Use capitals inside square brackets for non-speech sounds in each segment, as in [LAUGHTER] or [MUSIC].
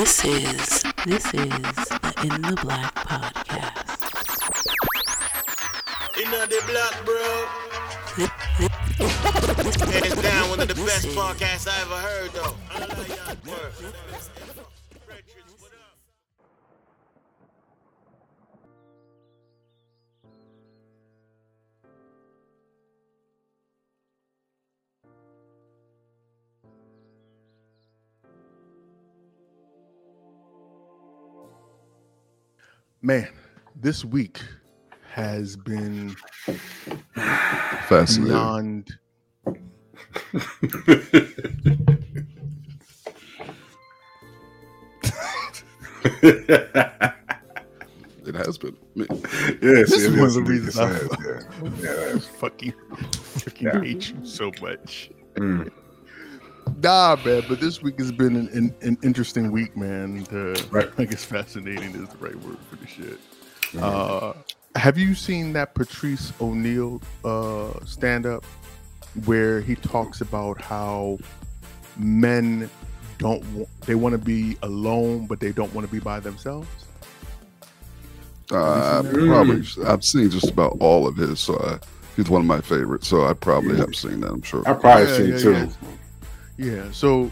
This is this is the In the Black podcast. In the black, bro. [LAUGHS] Hands down, one of the best podcasts I ever heard, though. Man, this week has been Fascinating. beyond. [LAUGHS] It has been. Yes, This is one of the reasons I [LAUGHS] yeah. Yeah, fucking fucking Yeah. hate you so much. Mm. Nah, man, but this week has been an, an, an interesting week, man. The, Right. I guess fascinating is the right word for the shit. Mhm. Uh, have you seen that Patrice O'Neal uh, stand up where he talks about how men don't wa- they want to be alone, but they don't want to be by themselves? uh, Have you seen probably. I've seen just about all of his. So I, he's one of my favorites. So I probably have seen that. I'm sure. I probably Yeah, seen yeah, it too. yeah. Yeah, so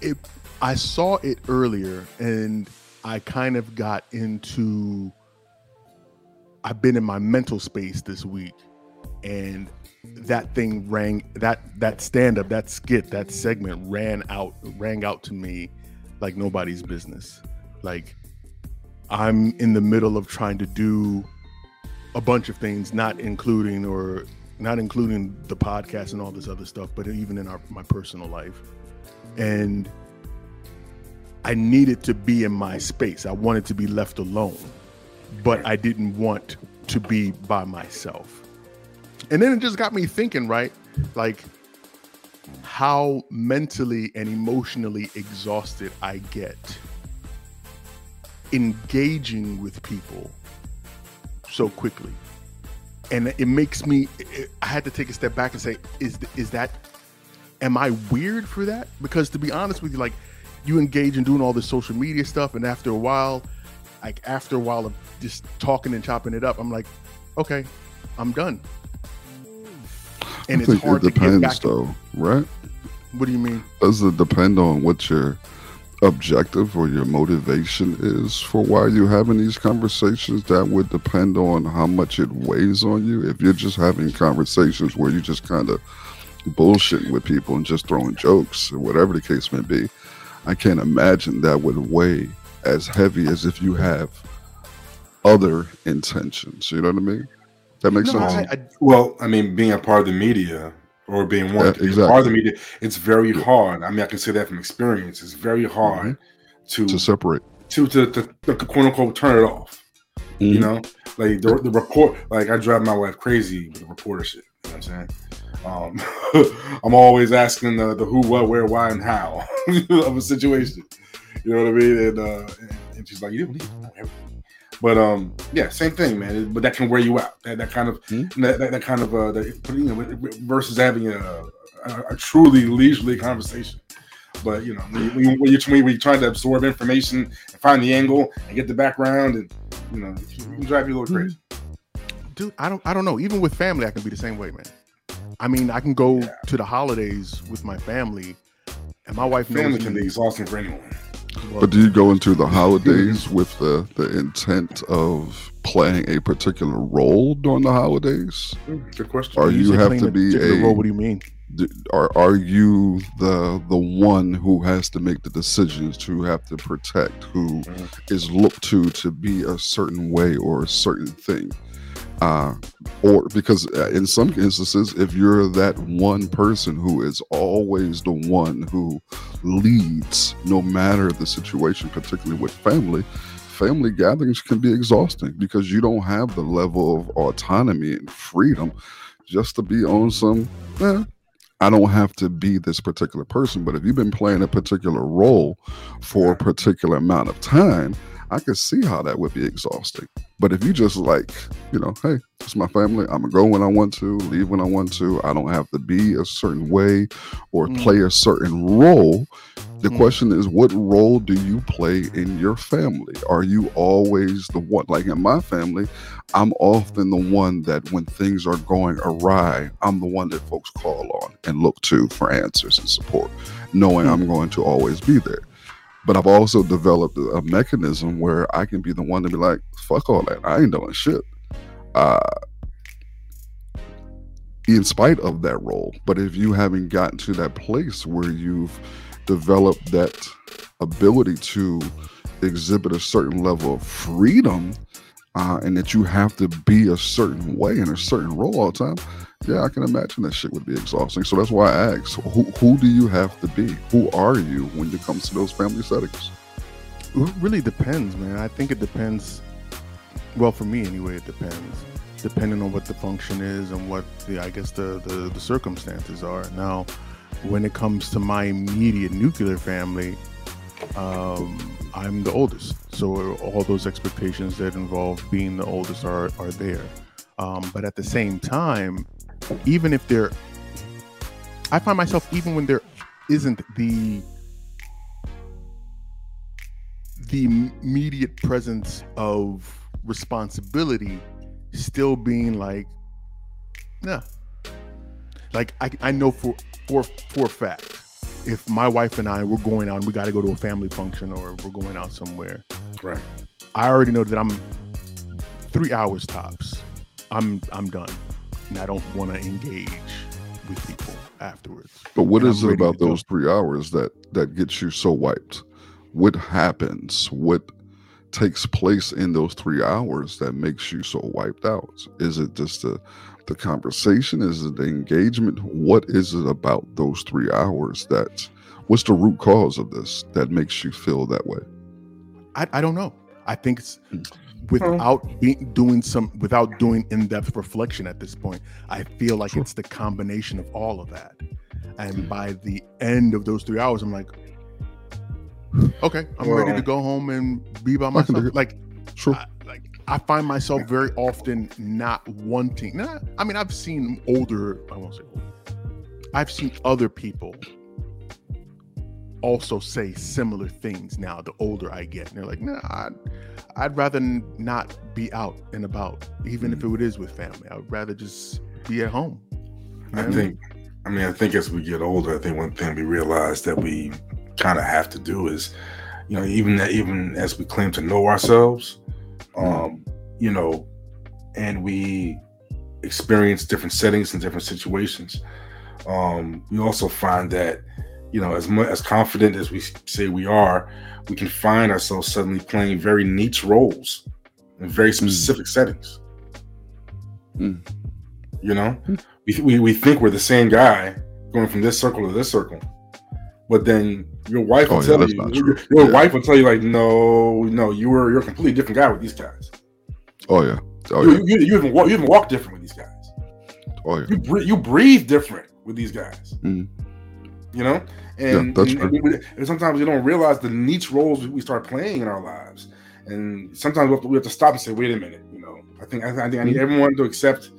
it I saw it earlier and I kind of got into I've been in my mental space this week and that thing rang that that stand up that skit that segment ran out rang out to me like nobody's business. Like i'm in the middle of trying to do a bunch of things not including or not including the podcast and all this other stuff but even in our my personal life. And i needed to be in my space. I wanted to be left alone but i didn't want to be by myself. And then it just got me thinking right? Like how mentally and emotionally exhausted i get engaging with people so quickly and it makes me it- i had to take a step back and say is is that am i weird for that? Because to be honest with you like you engage in doing all this social media stuff and after a while like after a while of just talking and chopping it up i'm like okay i'm done. And I it's hard it to get back depends, though, right? what do you mean? Does it depend on what your objective or your motivation is for why you're having these conversations? That would depend on how much it weighs on you. If you're just having conversations where you just kind of bullshitting with people and just throwing jokes or whatever the case may be, I can't imagine that would weigh as heavy as if you have other intentions. You know what I mean? That makes no, sense. I, I, Well, I mean, being a part of the media or being one Yeah, to be a exactly. part of the media, it's very hard. I mean, I can say that from experience. It's very hard to, to separate. to, to, to, to quote unquote turn it off. You Mhm. know, like the, the report, like I drive my wife crazy with the reporter shit. You know what I'm saying? Um, [LAUGHS] I'm always asking the, the who, what, where, why, and how [LAUGHS] of a situation. You know what I mean? And, uh, and, and she's like, you didn't. No, everything. But um, yeah, same thing, man. But that can wear you out. That, that kind of Hmm. that, that, that kind of uh, that, you know, versus having a, a, a truly leisurely conversation. But you know, when, you, when, you, when, you're, when you're trying to absorb information and find the angle and get the background, and you know, it can drive you a little crazy. dude i don't i don't know even with family i can be the same way man i mean i can go to the holidays with my family and my wife knows Family can me- be exhausting for anyone. But do you go into the holidays with the, the intent of playing a particular role during the holidays? Good question. Are when you have to be particular a- role, what do you mean Are are you the the one who has to make the decisions to have to protect who Mhm. is looked to to be a certain way or a certain thing? Uh, or because uh, in some instances, if you're that one person who is always the one who leads, no matter the situation, particularly with family, family gatherings can be exhausting because you don't have the level of autonomy and freedom just to be on some. Eh, I don't have to be this particular person, but if you've been playing a particular role for a particular amount of time, I could see how that would be exhausting. But if you just like, you know, hey, it's my family. I'm gonna go when I want to, leave when I want to. I don't have to be a certain way or Mm. play a certain role. The Mm. question is, what role do you play in your family? Are you always the one? Like in my family, I'm often the one that when things are going awry, I'm the one that folks call on and look to for answers and support, knowing Hmm. I'm going to always be there. But I've also developed a mechanism where I can be the one to be like, fuck all that. I ain't doing shit. Uh, in spite of that role. But if you haven't gotten to that place where you've developed that ability to exhibit a certain level of freedom uh, and that you have to be a certain way in a certain role all the time, yeah, I can imagine that shit would be exhausting. So that's why I asked, who, who do you have to be? Who are you when it comes to those family settings? It really depends, man. I think it depends. Well, for me anyway, it depends. Depending on what the function is and what the, I guess the, the the circumstances are. Now, when it comes to my immediate nuclear family, um, I'm the oldest, so all those expectations that involve being the oldest are are there. Um, but at the same time, even if there, I find myself even when there isn't the the immediate presence of responsibility still being like yeah like i, I know for for for a fact if my wife and i were going out and we got to go to a family function or we're going out somewhere. Right. i already know that i'm three hours tops. I'm i'm done and i don't want to engage with people afterwards But what is it about those three hours that that gets you so wiped? What happens? What takes place in those three hours that makes you so wiped out? Is it just the the conversation? Is it the engagement? What is it about those three hours that what's the root cause of this that makes you feel that way? I, I don't know. I think it's hmm. Hmm. without being doing some without doing in-depth reflection at this point. I feel like it's the combination of all of that. Hmm. And by the end of those three hours, I'm like, okay, I'm ready to go home and be by I can dig myself. Like. I, like I find myself very often not wanting. Nah, I mean, I've seen older. I won't say older. I've seen other people also say similar things now the older I get. And they're like, nah, I'd, I'd rather n- not be out and about, even if it is with family. I would rather just be at home. You I think, I mean, I think as we get older, I think one thing we realize that we kind of have to do is, you know, even that, even as we claim to know ourselves, um, you know, and we experience different settings and different situations. Um, we also find that, you know, as much as confident as we say we are, we can find ourselves suddenly playing very niche roles in very specific settings. Mm. You know, Mm. we, we we think we're the same guy going from this circle to this circle, but then your wife will Oh, yeah, tell you, your, your Yeah. wife will tell you like, no, no, you were you're a completely different guy with these guys. Oh yeah. Oh you, yeah. you, you even walk, you even walk different with these guys. Oh yeah. You breathe, you breathe different with these guys. Mhm. You know, and, that's and, true. we- we- and sometimes we don't realize the niche roles we- start playing in our lives, and sometimes we have to, we have to stop and say, wait a minute. You know, I think I, I think I need Mhm. everyone to accept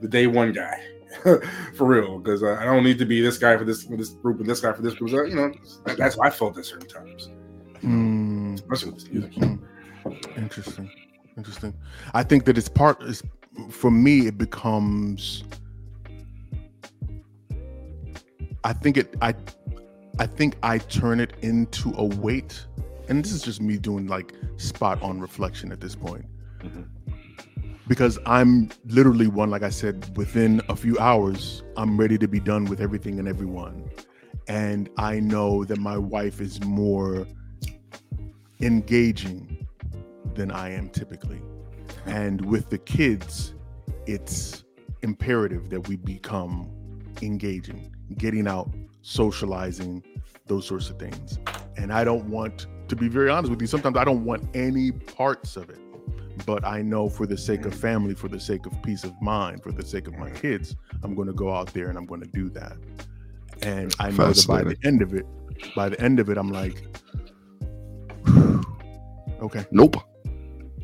the day one guy. [LAUGHS] for real, because I don't need to be this guy for this for this group and this guy for this group. So, you know, that, that's what I felt at certain times, Mm, especially with this music. mm. Interesting. Interesting. I think that it's part is for me it becomes I think it I I think I turn it into a weight. And this is just me doing like spot on reflection at this point. Mhm. Because I'm literally one, like I said, within a few hours, I'm ready to be done with everything and everyone. And I know that my wife is more engaging than I am typically. [LAUGHS] And with the kids, it's imperative that we become engaging, getting out, socializing, those sorts of things. And I don't want to be very honest with you, sometimes I don't want any parts of it. But I know for the sake of mm. family, for the sake of peace of mind, for the sake of my mm. kids, I'm going to go out there and I'm going to do that. And I know that by the end of it, by the end of it, I'm like, [SIGHS] Okay. Nope.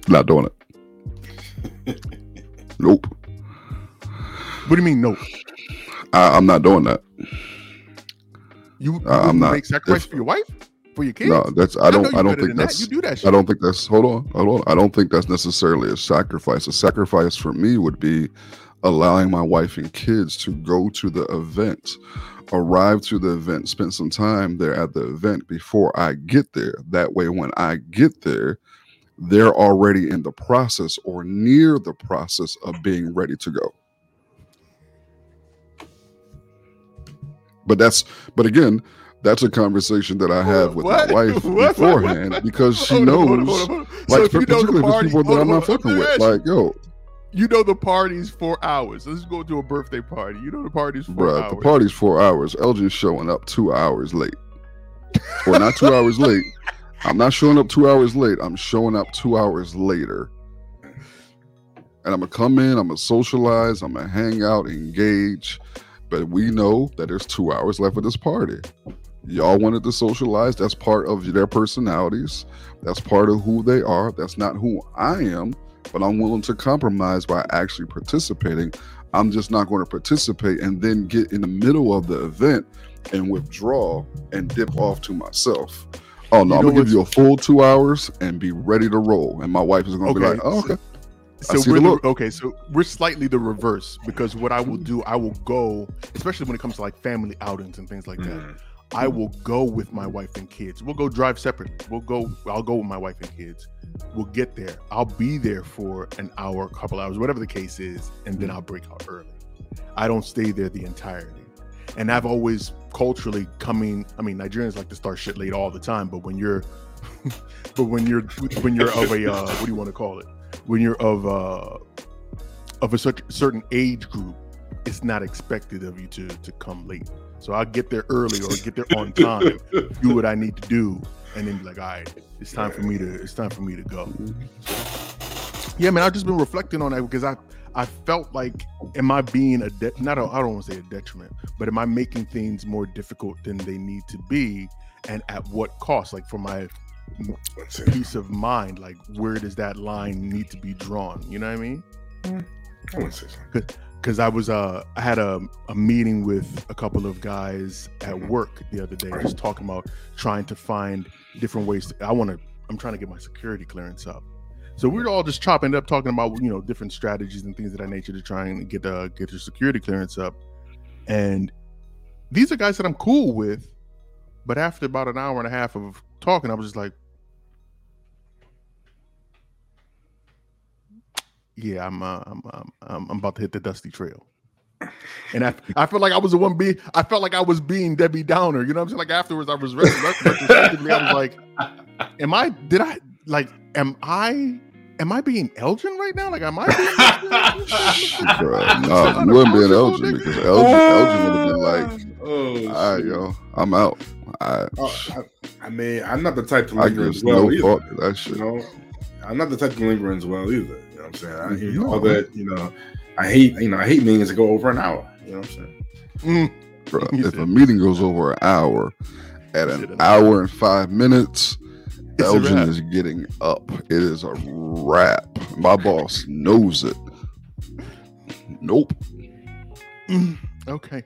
Not doing it. [LAUGHS] nope. What do you mean? nope? I, I'm not doing that. You, you Uh, I'm wouldn't make sacrifice If- for your wife, for your kids. No, that's I don't you I don't think than that. that's you do that. Shit. I don't think that's hold on, hold on. I don't think that's necessarily a sacrifice. A sacrifice for me would be allowing my wife and kids to go to the event, arrive to the event, spend some time there at the event before I get there. That way when I get there, they're already in the process or near the process of being ready to go. But that's but again, that's a conversation that I have with What? my wife [LAUGHS] What? Beforehand What? because she Hold on, hold knows hold on, hold on. like so you know the particularly people that I'm not fucking with. Like, yo, you know the party's four hours. Let's go to a birthday party. You know the party's four bruh, hours. the party's four hours. Elgin's showing up two hours late. Or not two hours late. I'm not showing up two hours late. I'm showing up two hours later. And I'm gonna come in, I'm gonna socialize, I'm gonna hang out, engage. But we know that there's two hours left of this party. Y'all wanted to socialize. That's part of their personalities. That's part of who they are. That's not who I am, but I'm willing to compromise by actually participating. I'm just not going to participate and then get in the middle of the event and withdraw and dip off to myself. Oh no, You I'm gonna give you a full two hours and be ready to roll. And my wife is gonna be like, oh, okay. So we're the okay. So we're slightly the reverse because what I will do, I will go, especially when it comes to like family outings and things like that. Mm. I will go with my wife and kids. We'll go drive separately. We'll go. I'll go with my wife and kids. We'll get there. I'll be there for an hour, a couple hours, whatever the case is, and then I'll break out early. I don't stay there the entirety. And I've always culturally coming. I mean, Nigerians like to start shit late all the time, but when you're, [LAUGHS] but when you're when you're of a uh, what do you want to call it? When you're of uh of a cer- certain age group, it's not expected of you to to come late. So I'll get there early or get there on time, do what I need to do, and then be like, all right, it's time for me to it's time for me to go. Yeah, man, I've just been reflecting on that because I I felt like am I being a de- not I don't want to say a detriment, but am I making things more difficult than they need to be, and at what cost? Like for my. Peace of mind, like where does that line need to be drawn? You know what I mean? I wouldn't say so. because I was uh I had a, a meeting with a couple of guys at Mhm. work the other day, just talking about trying to find different ways. To, I want to. I'm trying to get my security clearance up. So we are all just chopping up, talking about you know different strategies and things of that nature to try and get uh, get your security clearance up. And these are guys that I'm cool with, but after about an hour and a half of talking, I was just like, yeah, I'm, uh, I'm, I'm, I'm, I'm about to hit the dusty trail. And I, I felt like I was the one being, I felt like I was being Debbie Downer. You know what I'm saying? Like afterwards, I was ret- ret- retrospectively, I was like, am I, did I, like, am I, am I being Elgin right now? Like, am I being [LAUGHS] Bruh, no, you wouldn't be an Elgin because Elgin, Elgin would have been like, oh, all right, yo, I'm out. I, Oh, I, I mean, I'm not the type to I linger as well no either. fault to that You know, I'm not the type to linger as well either. You know what I'm saying? I hate You all that. You know, I hate. You know, I hate meetings that go over an hour. You know what I'm saying? Mm, Bruh, You if said- a meeting goes over an hour, at an an hour and five minutes, It's Elgin is getting up. It is a wrap. My boss knows it. Nope. mm, okay.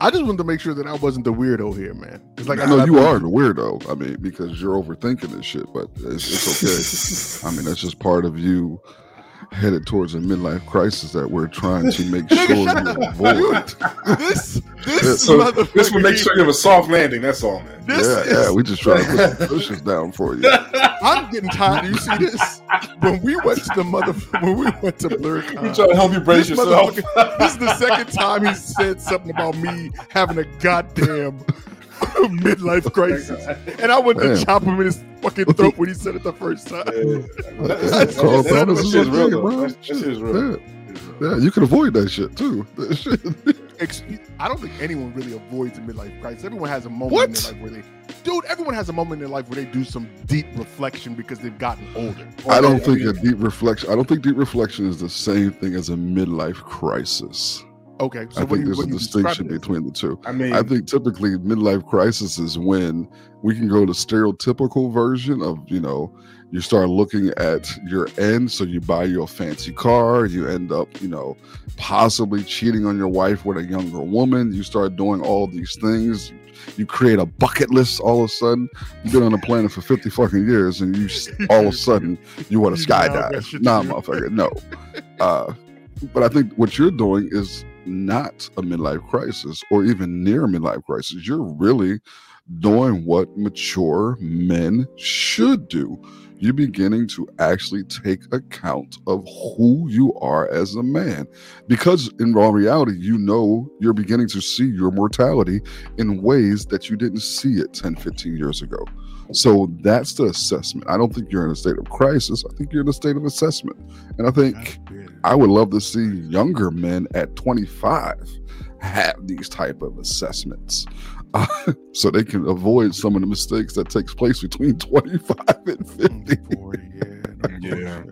I just wanted to make sure that I wasn't the weirdo here, man. It's like I know you I- are the weirdo. I mean, because you're overthinking this shit, but it's, it's okay. I mean, that's just part of you headed towards a midlife crisis that we're trying to make sure you avoid. This, this So this will make sure you have a soft landing. That's all, man. This Yeah, is, yeah, we just trying to put some [LAUGHS] pushes down for you. I'm getting tired. Do You see this? When we went to the mother, when we went to We BlurCon, trying to help you brace this, yourself. motherfucker- this is the second time he said something about me having a goddamn midlife crisis, and I went to chop him in his fucking throat when he said it the first time. That's Carl That [LAUGHS] Thomas shit is is real, though. bro. That shit is real. Yeah. Yeah, you can avoid that shit too. That shit. I don't think anyone really avoids a midlife crisis. Everyone has a moment What? in their life where they, dude. Everyone has a moment in their life where they do some deep reflection because they've gotten older. I don't think a deep reflection. I don't think deep reflection is the same thing as a midlife crisis. Okay, so I what think you, there's what a do you describe distinction between the two. I mean, I think typically midlife crisis is when we can go to stereotypical version of you know you start looking at your end, so you buy your fancy car, you end up you know possibly cheating on your wife with a younger woman, you start doing all these things. You create a bucket list all of a sudden. You've been on the planet for 50 fucking years and you all of a sudden you want to [LAUGHS] You now got skydive. Nah, motherfucker, no. Uh, but I think what you're doing is not a midlife crisis or even near a midlife crisis. You're really doing what mature men should do. You're beginning to actually take account of who you are as a man. Because in all reality, you know you're beginning to see your mortality in ways that you didn't see it 10, 15 years ago. So that's the assessment. I don't think you're in a state of crisis. I think you're in a state of assessment. And I think I would love to see younger men at 25 have these type of assessments [LAUGHS] so they can avoid some of the mistakes that takes place between [LAUGHS] 25 and 50. Yeah.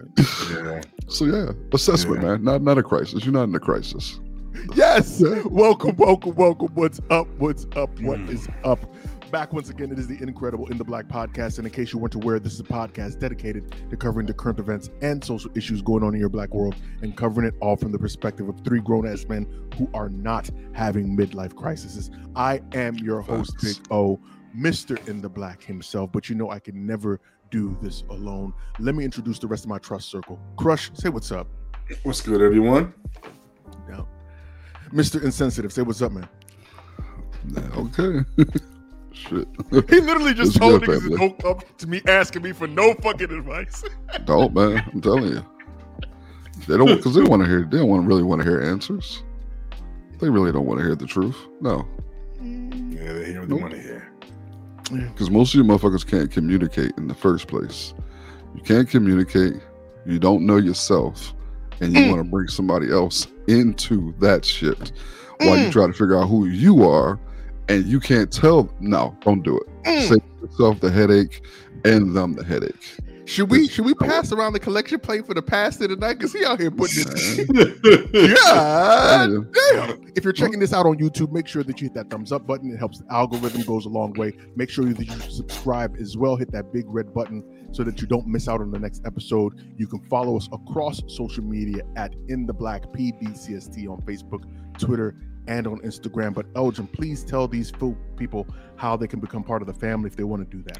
yeah. So yeah, assessment, Yeah. man. Not not a crisis. You're not in a crisis. Yes. Welcome, welcome, welcome. What's up? What's up? What Mm. is up? Back once again, it is the Incredible In the Black podcast. And in case you weren't aware, this is a podcast dedicated to covering the current events and social issues going on in your black world and covering it all from the perspective of three grown ass men who are not having midlife crises. I am your host, Big O, Mr. In the Black himself, but you know I can never do this alone. Let me introduce the rest of my trust circle. Crush, say what's up. What's good, everyone? Now, Mr. Insensitive, say what's up, man. Okay. [LAUGHS] Shit. [LAUGHS] He literally just told niggas don't come to me asking me for no fucking advice. [LAUGHS] Don't man. I'm telling you. They don't because they want to hear. They don't want really want to hear answers. They really don't want to hear the truth. No, Yeah, they hear what they want to hear. because most of you motherfuckers can't communicate in the first place. You can't communicate. You don't know yourself, and you Mm. want to bring somebody else into that shit while you Mm. try to figure out who you are, and you can't tell. No, don't do it. Mm. Save yourself the headache and them the headache. Should we should we pass around the collection plate for the pastor tonight? Cause he out here putting it. [LAUGHS] God Yeah. damn. If you're checking this out on YouTube, make sure that you hit that thumbs up button. It helps the algorithm goes a long way. Make sure that you subscribe as well. Hit that big red button so that you don't miss out on the next episode. You can follow us across social media at In the Black PDCST on Facebook, Twitter, and on Instagram. But Elgin, please tell these people how they can become part of the family if they want to do that.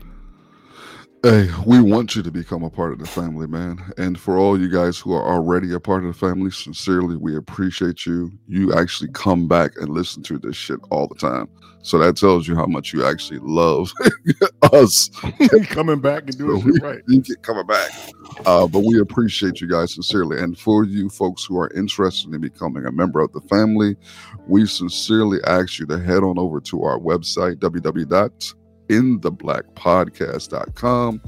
Hey, we want you to become a part of the family, man. And for all you guys who are already a part of the family, sincerely, we appreciate you. You actually come back and listen to this shit all the time. So that tells you how much you actually love [LAUGHS] us. [LAUGHS] Coming back and doing So right. You keep coming back. Uh, but we appreciate you guys sincerely. And for you folks who are interested in becoming a member of the family, we sincerely ask you to head on over to our website, www.intheblackpodcast.com.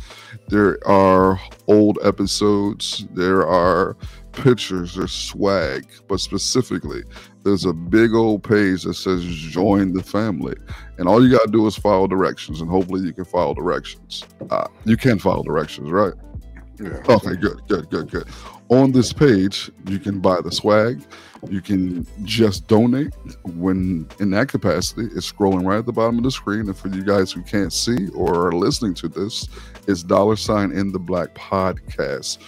There are old episodes, there are pictures, there's swag, but specifically, there's a big old page that says join the family. And all you got to do is follow directions, and hopefully, you can follow directions. Uh, you can follow directions, right? Yeah. Okay, good, good, good, good. On this page, you can buy the swag. You can just donate when in that capacity. It's scrolling right at the bottom of the screen. And for you guys who can't see or are listening to this, it's dollar sign in the black podcast.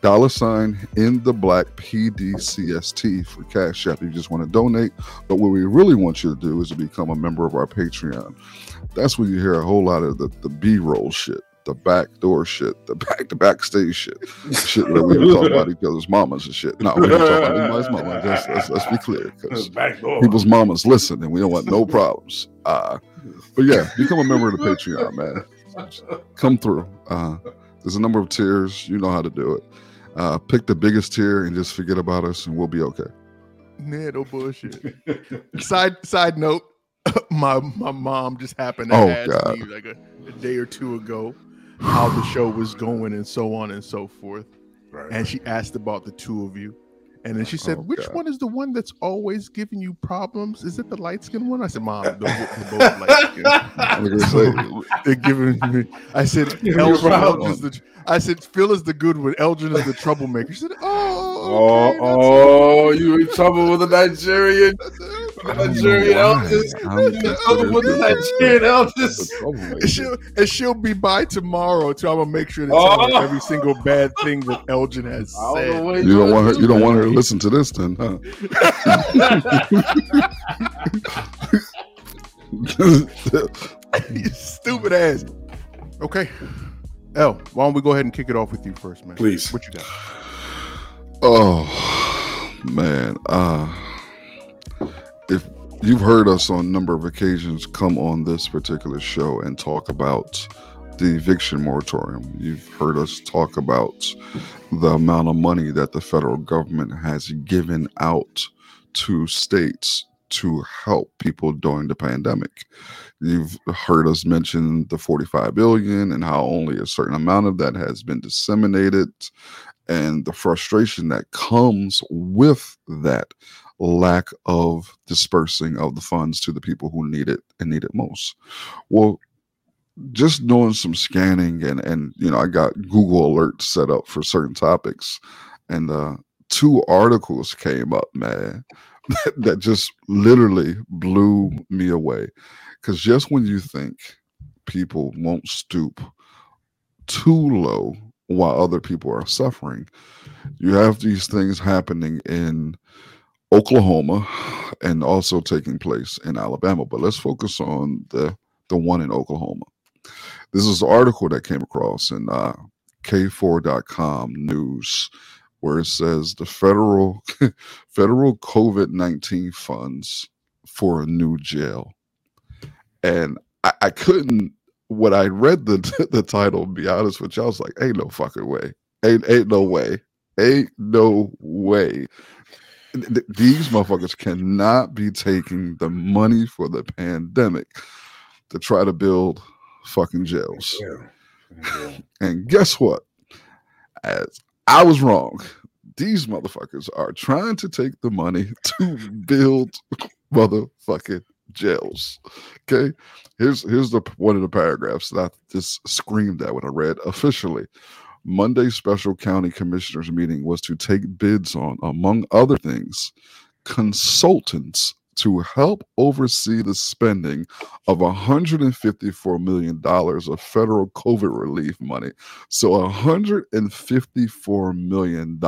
Dollar sign in the black PDCST for Cash App. if You just want to donate. But what we really want you to do is to become a member of our Patreon. That's where you hear a whole lot of the, the B roll shit, the backdoor shit, the back to backstage shit, shit that we don't talk about each other's mamas and shit. No, we don't talk about anybody's mama. Let's, let's, let's be clear, because people's mamas listen, and we don't want no problems. Uh, but yeah, become a member of the Patreon, man. Come through. Uh, there's a number of tiers. You know how to do it. Uh, pick the biggest tier and just forget about us, and we'll be okay. Man, no bullshit. side side note, [LAUGHS] my my mom just happened to Oh, ask God. me like a, a day or two ago how the show was going and so on and so forth. Right. And she asked about the two of you. And then she said, Oh, "Which God. one is the one that's always giving you problems? Is it the light skinned one?" I said, "Mom, they're, both [LAUGHS] light skinned." I'm gonna say, They're giving me. I said, [LAUGHS] Elgin, problems. The. I said, Phil is the good one. Elgin is the troublemaker. She said, "Oh, Oh, okay, that's oh, oh, you in trouble with the Nigerian, I don't know Nigerian why. elders. [LAUGHS] I'm You in trouble with the Nigerian elders. And she'll, and she'll be by tomorrow too. I'm gonna make sure to tell Oh. every single bad thing that Elgin has I don't said. You don't want her. You don't want her to listen to this, then, huh? [LAUGHS] stupid ass. Okay, L. Why don't we go ahead and kick it off with you first, man? Please. What you got? Oh man, uh if you've heard us on a number of occasions come on this particular show and talk about the eviction moratorium, you've heard us talk about the amount of money that the federal government has given out to states to help people during the pandemic. You've heard us mention the 45 billion and how only a certain amount of that has been disseminated and the frustration that comes with that lack of dispersing of the funds to the people who need it and need it most. Well, just doing some scanning and and you know, I got Google alerts set up for certain topics, and uh, two articles came up, man, [LAUGHS] that just literally blew me away. Because just when you think people won't stoop too low while other people are suffering. You have these things happening in Oklahoma and also taking place in Alabama. But let's focus on the the one in Oklahoma. This is an article that came across in uh, KFOR.com news where it says the federal [LAUGHS] federal COVID nineteen funds for a new jail, and I, I couldn't when I read the [LAUGHS] the title, be honest with you, I was like, ain't no fucking way. Ain't ain't no way. Ain't no way. Th- th- These motherfuckers cannot be taking the money for the pandemic to try to build fucking jails. Yeah. And guess what? As I was wrong. These motherfuckers are trying to take the money [LAUGHS] to build motherfucking jails. Okay. Here's here's the one of the paragraphs that I just screamed at when I read officially. Monday's special county commissioners meeting was to take bids on, among other things, consultants to help oversee the spending of $154 million of federal COVID relief money. So $154 million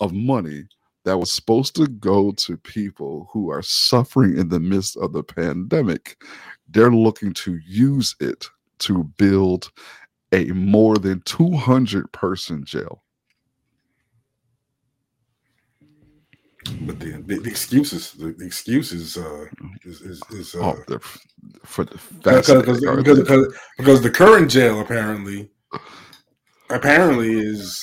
of money that was supposed to go to people who are suffering in the midst of the pandemic. They're looking to use it to build a more than 200 person jail. But the, the, the excuses, the, the excuses, uh, is is, is uh, oh, they're f- for the because, because, because, because, because the current jail apparently apparently is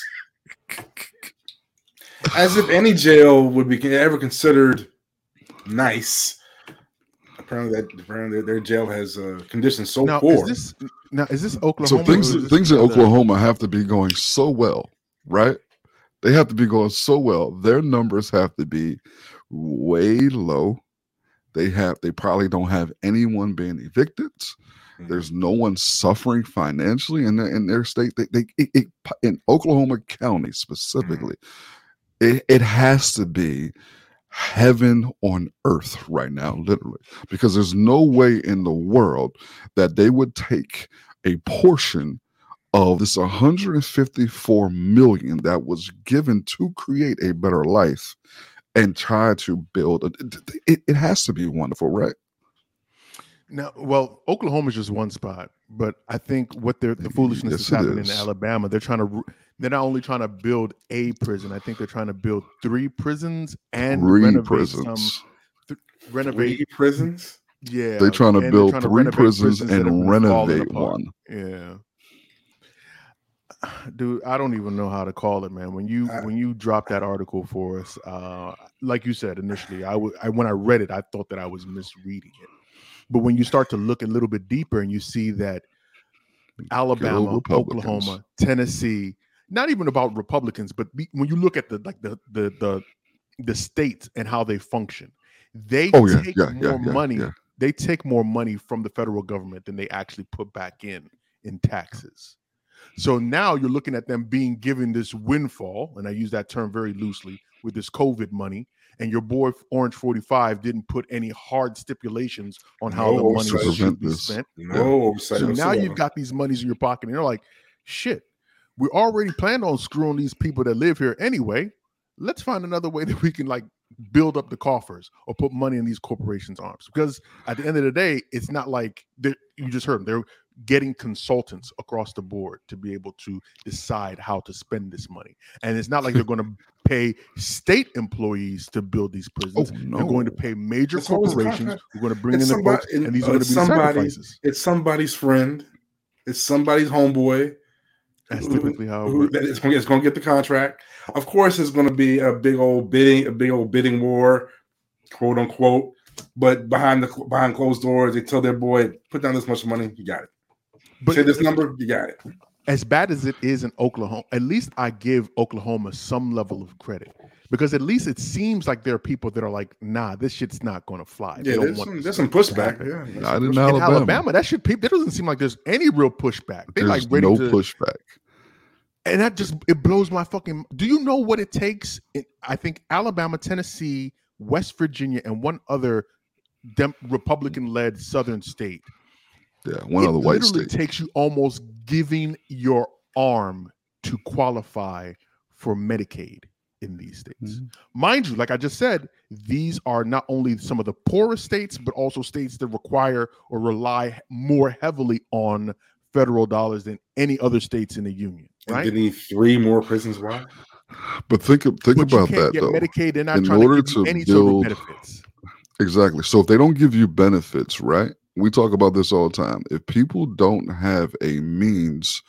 as if any jail would be ever considered nice. Apparently, that apparently their jail has uh, conditions so now, poor. is this now is this Oklahoma? so things things in Oklahoma have to be going so well, right? They have to be going so well. Their numbers have to be way low. They have they probably don't have anyone being evicted. Mhm. There's no one suffering financially in their in their state. They, they it, it, in Oklahoma County specifically, it, it has to be heaven on earth right now, literally, because there's no way in the world that they would take a portion of this 154 million that was given to create a better life and try to build a, it, it, it has to be wonderful right? Now, well, oklahoma is just one spot, but I think what they're the foolishness Yes, is happening is. in Alabama. They're trying to. They're not only trying to build a prison. I think they're trying to build three prisons and three renovate prisons some. Renovate, Three prisons. yeah. they're trying to and build trying three renovate prisons prisons and renovate one Yeah. [SIGHS] Dude, I don't even know how to call it, man. When you I- when you dropped that article for us, uh, like you said initially, I would I when I read it, I thought that I was misreading it. But when you start to look a little bit deeper and you see that Alabama, Oklahoma, Tennessee, not even about Republicans, but be, when you look at the like the the the the states and how they function, they Oh, yeah, take yeah, more yeah, money. They take more money from the federal government than they actually put back in in taxes. So now you're looking at them being given this windfall, and I use that term very loosely with this COVID money. And your boy Orange 45 didn't put any hard stipulations on how the money oversight. should be this. spent. No oversight. So now you've got these monies in your pocket, and you're like, shit, we already planned on screwing these people that live here anyway. Let's find another way [LAUGHS] that we can like build up the coffers or put money in these corporations' arms. Because at the end of the day, it's not like they're- you just heard them. They're getting consultants across the board to be able to decide how to spend this money. And it's not like they're going to pay state employees to build these prisons. Oh, They're going to pay major It's corporations are going to bring It's in the somebody- folks, and these are going to be the somebody- it's somebody's friend. It's somebody's homeboy. That's typically how it who- works. that going, it's going to get the contract. Of course, it's going to be a big old bidding, a big old bidding war, quote unquote. But behind the behind closed doors, they tell their boy, "Put down this much money, you got it. But Say this number, you got it." As bad as it is in Oklahoma, at least I give Oklahoma some level of credit because at least it seems like there are people that are like, nah, this shit's not going to fly. They Yeah, don't there's want some, there's some pushback. Yeah, there's Not some in pushback. In Alabama. Alabama, that shit, people, there doesn't seem like there's any real pushback. They There's like ready no to, pushback. and that just it blows my fucking. Do you know what it takes? in- I think Alabama, Tennessee, West Virginia, and one other dem- Republican-led Southern state Yeah, one it other white literally state. takes you almost giving your arm to qualify for Medicaid in these states. Mhm. Mind you, like I just said, these are not only some of the poorest states, but also states that require or rely more heavily on federal dollars than any other states in the union. And Right? They need three more prisons. Why? But think think but about that get though. Medicaid. They're not In trying to order give you to any sort build- of benefits. Exactly. So if they don't give you benefits, right? We talk about this all the time. If people don't have a means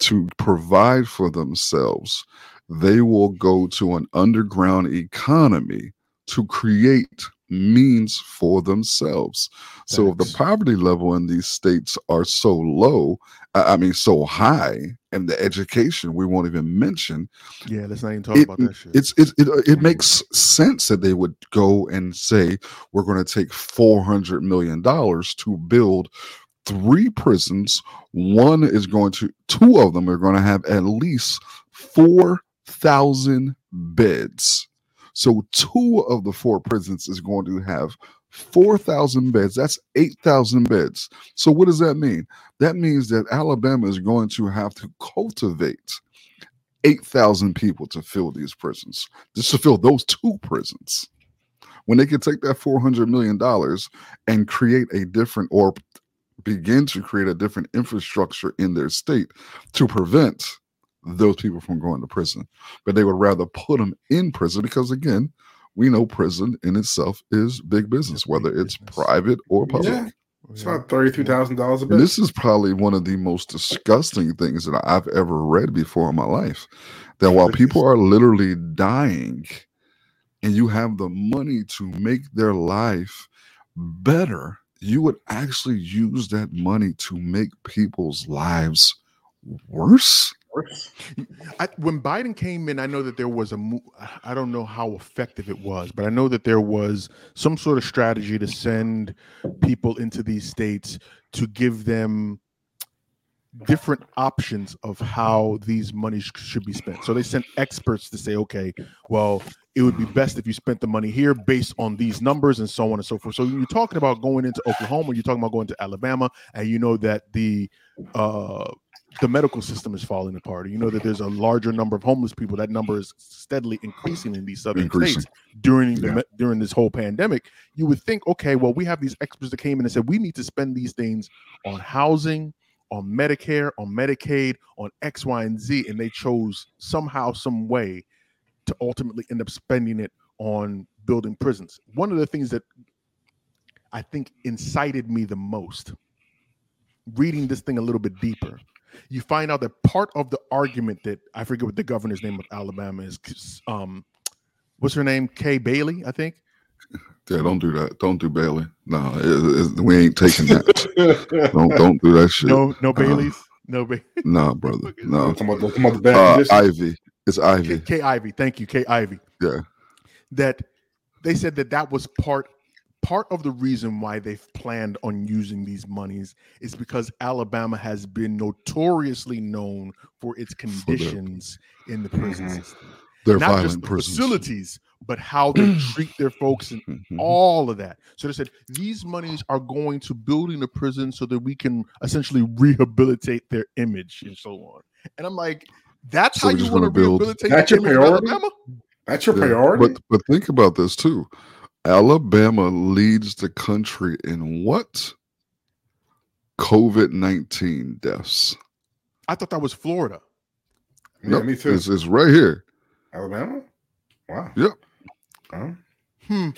to provide for themselves, they will go to an underground economy to create means for themselves. So if the poverty level in these states are so low, I mean so high, and the education we won't even mention, Yeah, let's not even talk it, about that shit. it's it, uh, it it makes sense that they would go and say we're going to take 400 million dollars to build three prisons one is going to two of them are going to have at least 4000 beds so two of the four prisons is going to have 4000 beds. That's 8000 beds. So what does that mean? That means that alabama is going to have to cultivate 8,000 people to fill these prisons, just to fill those two prisons. When they can take that $400 million and create a different or begin to create a different infrastructure in their state to prevent those people from going to prison. But they would rather put them in prison because, again, we know prison in itself is big business, big whether it's business. private or public. Yeah, it's about thirty-three thousand dollars a And bed. this is probably one of the most disgusting things that I've ever read before in my life. That while people are literally dying and you have the money to make their life better, you would actually use that money to make people's lives worse. I, when Biden came in, I know that there was a, I don't know how effective it was, but I know that there was some sort of strategy to send people into these states to give them different options of how these monies should be spent. So they sent experts to say, okay, well, it would be best if you spent the money here based on these numbers and so on and so forth. So you're talking about going into Oklahoma, you're talking about going to Alabama, and you know that the uh the medical system is falling apart. You know that there's a larger number of homeless people. That number is steadily increasing in these southern Increasing. states during Yeah. me- during this whole pandemic. You would think, okay, well, we have these experts that came in and said we need to spend these things on housing, on Medicare, on Medicaid, on X, Y, and Z, and they chose somehow, some way to ultimately end up spending it on building prisons. One of the things that I think incited me the most, reading this thing a little bit deeper, you find out that part of the argument that I forget what the governor's name of Alabama is, um, what's her name? Kay Bailey, I think. Yeah, don't do that. Don't do Bailey. No, it- it- we ain't taking that. don't don't do that shit. No, no Uh-uh. Bailey's. No, but [LAUGHS] No, brother. No. Talking about, talking about the bad Uh. Ivy. It's Kay, Ivey. Kay Ivey. Thank you, Kay Ivey. Yeah. That they said that that was part part of the reason why they've planned on using these monies is because Alabama has been notoriously known for its conditions in the prison Mhm. system. They're Not just violent the prisons. facilities, but how they [CLEARS THROAT] treat their folks and Mhm. all of that. So they said these monies are going to building a prison so that we can essentially rehabilitate their image and so on. And I'm like, that's So how you want to build- rehabilitate That's your image priority? Alabama? That's your Yeah, priority. But but think about this too. Alabama leads the country in what? COVID nineteen deaths. I thought that was Florida. yeah, Nope, me too. It's, it's right here. Alabama. Wow. Yep. Huh? Hmm.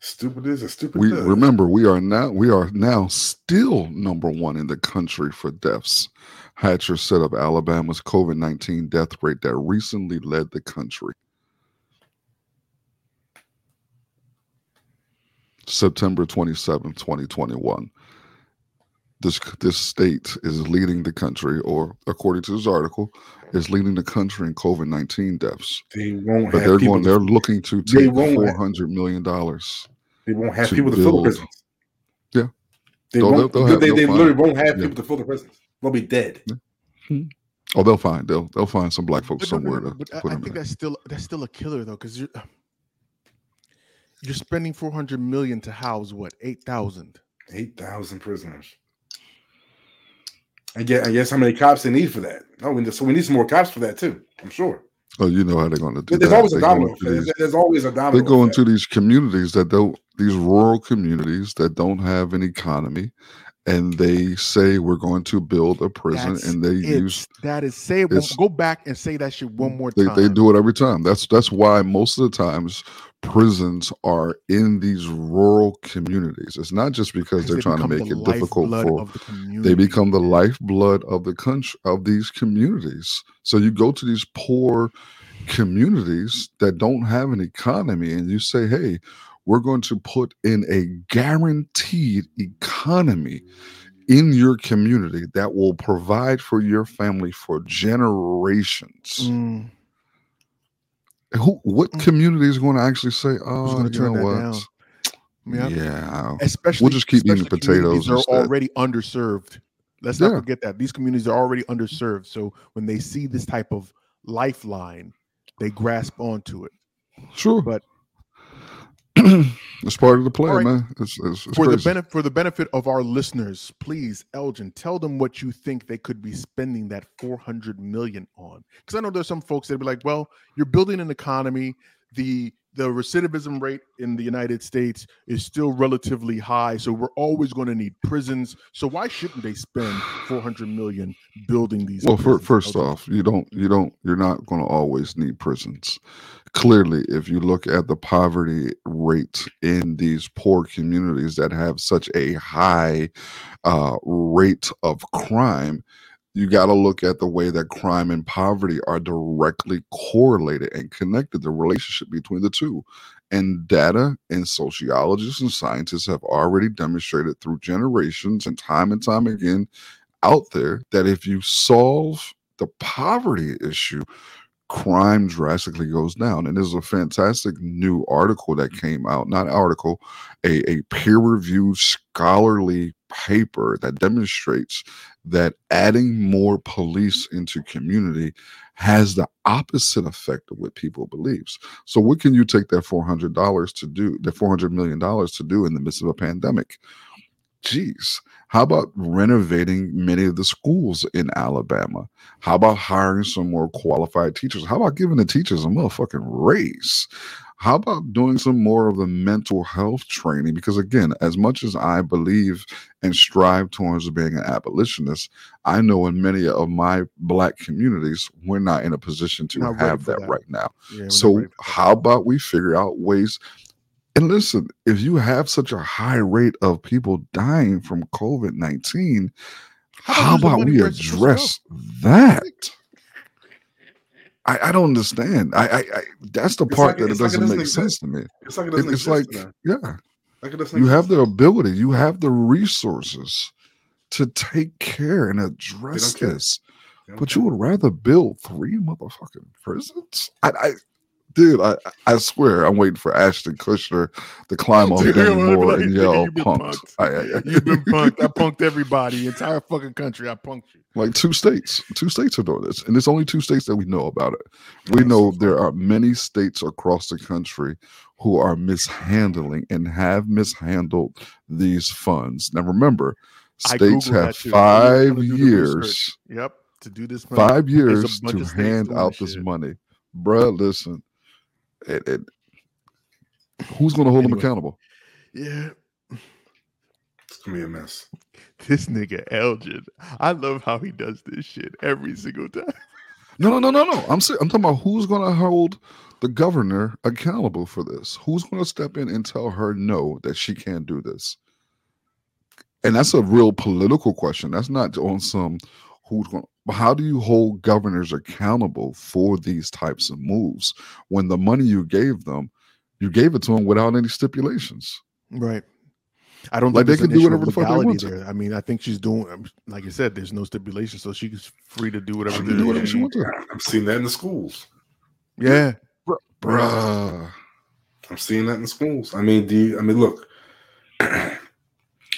Stupid is a stupid. We does. remember we are now we are now still number one in the country for deaths. Hatcher set up Alabama's COVID nineteen death rate that recently led the country. September 27, 2021. This this state is leading the country, or according to this article, is leading the country in COVID nineteen deaths. They won't But have they're people. going. They're looking to take won't four have- hundred million dollars. they won't have to people to fill the prisons. Yeah. They They'll- won't. they'll they have- they, they'll they literally won't have yeah. people to fill the prisons. They'll be dead. Oh, they'll find they'll they'll find some black folks But, no, no, somewhere no, to, but to I, put I them think in. that's still that's still a killer though, because you're you're spending four hundred million to house what eight thousand. Eight thousand prisoners. I guess, I guess how many cops they need for that? No, we, so we need some more cops for that too. I'm sure. Oh, you know how they're going to do There's that. always a They go domino. into There's, these- there's always a domino. They go into these communities that don't, these rural communities that don't have an economy, and they say we're going to build a prison, That's and they use that is say it. one- Go back and say that shit one more they, time. they do it every time. That's that's why most of the times prisons are in these rural communities. It's not just because they're they trying to make it difficult for the they become the lifeblood of the country of these communities. So you go to these poor communities that don't have an economy and you say hey we're going to put in a guaranteed economy in your community that will provide for your family for generations. Mm, who what Mm. community is going to actually say oh going to turn know that what down? I- yeah especially we'll just keep eating potatoes that are already underserved. Let's not Yeah. forget that these communities are already underserved. So when they see this type of lifeline, they grasp onto it. sure But- [CLEARS THROAT] it's part of the play right. man it's, it's, it's for the benefit for the benefit of our listeners, please, Elgin, tell them what you think they could be spending that 400 million on. Because I know there's some folks that be like, well, you're building an economy. The the recidivism rate in the United States is still relatively high, so we're always going to need prisons. So why shouldn't they spend 400 million building these? Well, prisons, first off, you don't, you don't, you're not going to always need prisons. Clearly, if you look at the poverty rate in these poor communities that have such a high uh, rate of crime, you got to look at the way that crime and poverty are directly correlated and connected. The relationship between the two, and data and sociologists and scientists have already demonstrated through generations and time and time again out there that if you solve the poverty issue, crime drastically goes down. And there's a fantastic new article that came out, not article, a, a peer reviewed scholarly paper that demonstrates that adding more police into community has the opposite effect of what people believes. So what can you take that $400 to do, that $400 million to do in the midst of a pandemic? Jeez. how about renovating many of the schools in Alabama? How about hiring some more qualified teachers? How about giving the teachers a motherfucking raise? How about doing some more of the mental health training? Because again, as much as I believe and strive towards being an abolitionist, I know in many of my black communities, we're not in a position to have that, that. right now. Yeah, So ready for that. how about we figure out ways? And listen, if you have such a high rate of people dying from COVID nineteen, How how about about, using money we where it's supposed to address that? I, I don't understand. I, I, I that's the It's part like- that it it's like it doesn't doesn't make sense to me. It's like it It- doesn't it's like, exist. then. yeah, Like it doesn't you have the ability, you have the resources to take care and address this. But you would rather build three motherfucking prisons? I, I dude, I, I swear I'm waiting for Ashton Kutcher to climb on Demi [LAUGHS] I'm like, and yell you've punked. punked. I- I- You've been punked. I [LAUGHS] punked everybody, entire fucking country. I punked you. like two states, two states are doing this, and it's only two states that we know about it. We know there are many states across the country who are mishandling and have mishandled these funds. Now, remember, states have that too. I was five gonna do the years. Yep, to do this. money. five years to hand out this this money, bruh. Listen, it, it, who's going to hold them Anyway. accountable? Yeah, It's gonna be a mess. this nigga Elgin. I love how he does this shit every single time. No, no, no, no, no. I'm I'm talking about who's going to hold the governor accountable for this. Who's going to step in and tell her no that she can't do this? And that's a real political question. That's not on some who's going. But how do you hold governors accountable for these types of moves when the money you gave them, you gave it to them without any stipulations? Right. I don't Like, think they can do whatever the fuck they want to. there. I mean, I think she's doing, um, like you said, there's no stipulation, so she's free to do whatever. She do whatever she wants to. I'm seeing that in the schools. Yeah, Bruh. I'm seeing that in schools. I mean, do you, I mean, look, [CLEARS THROAT]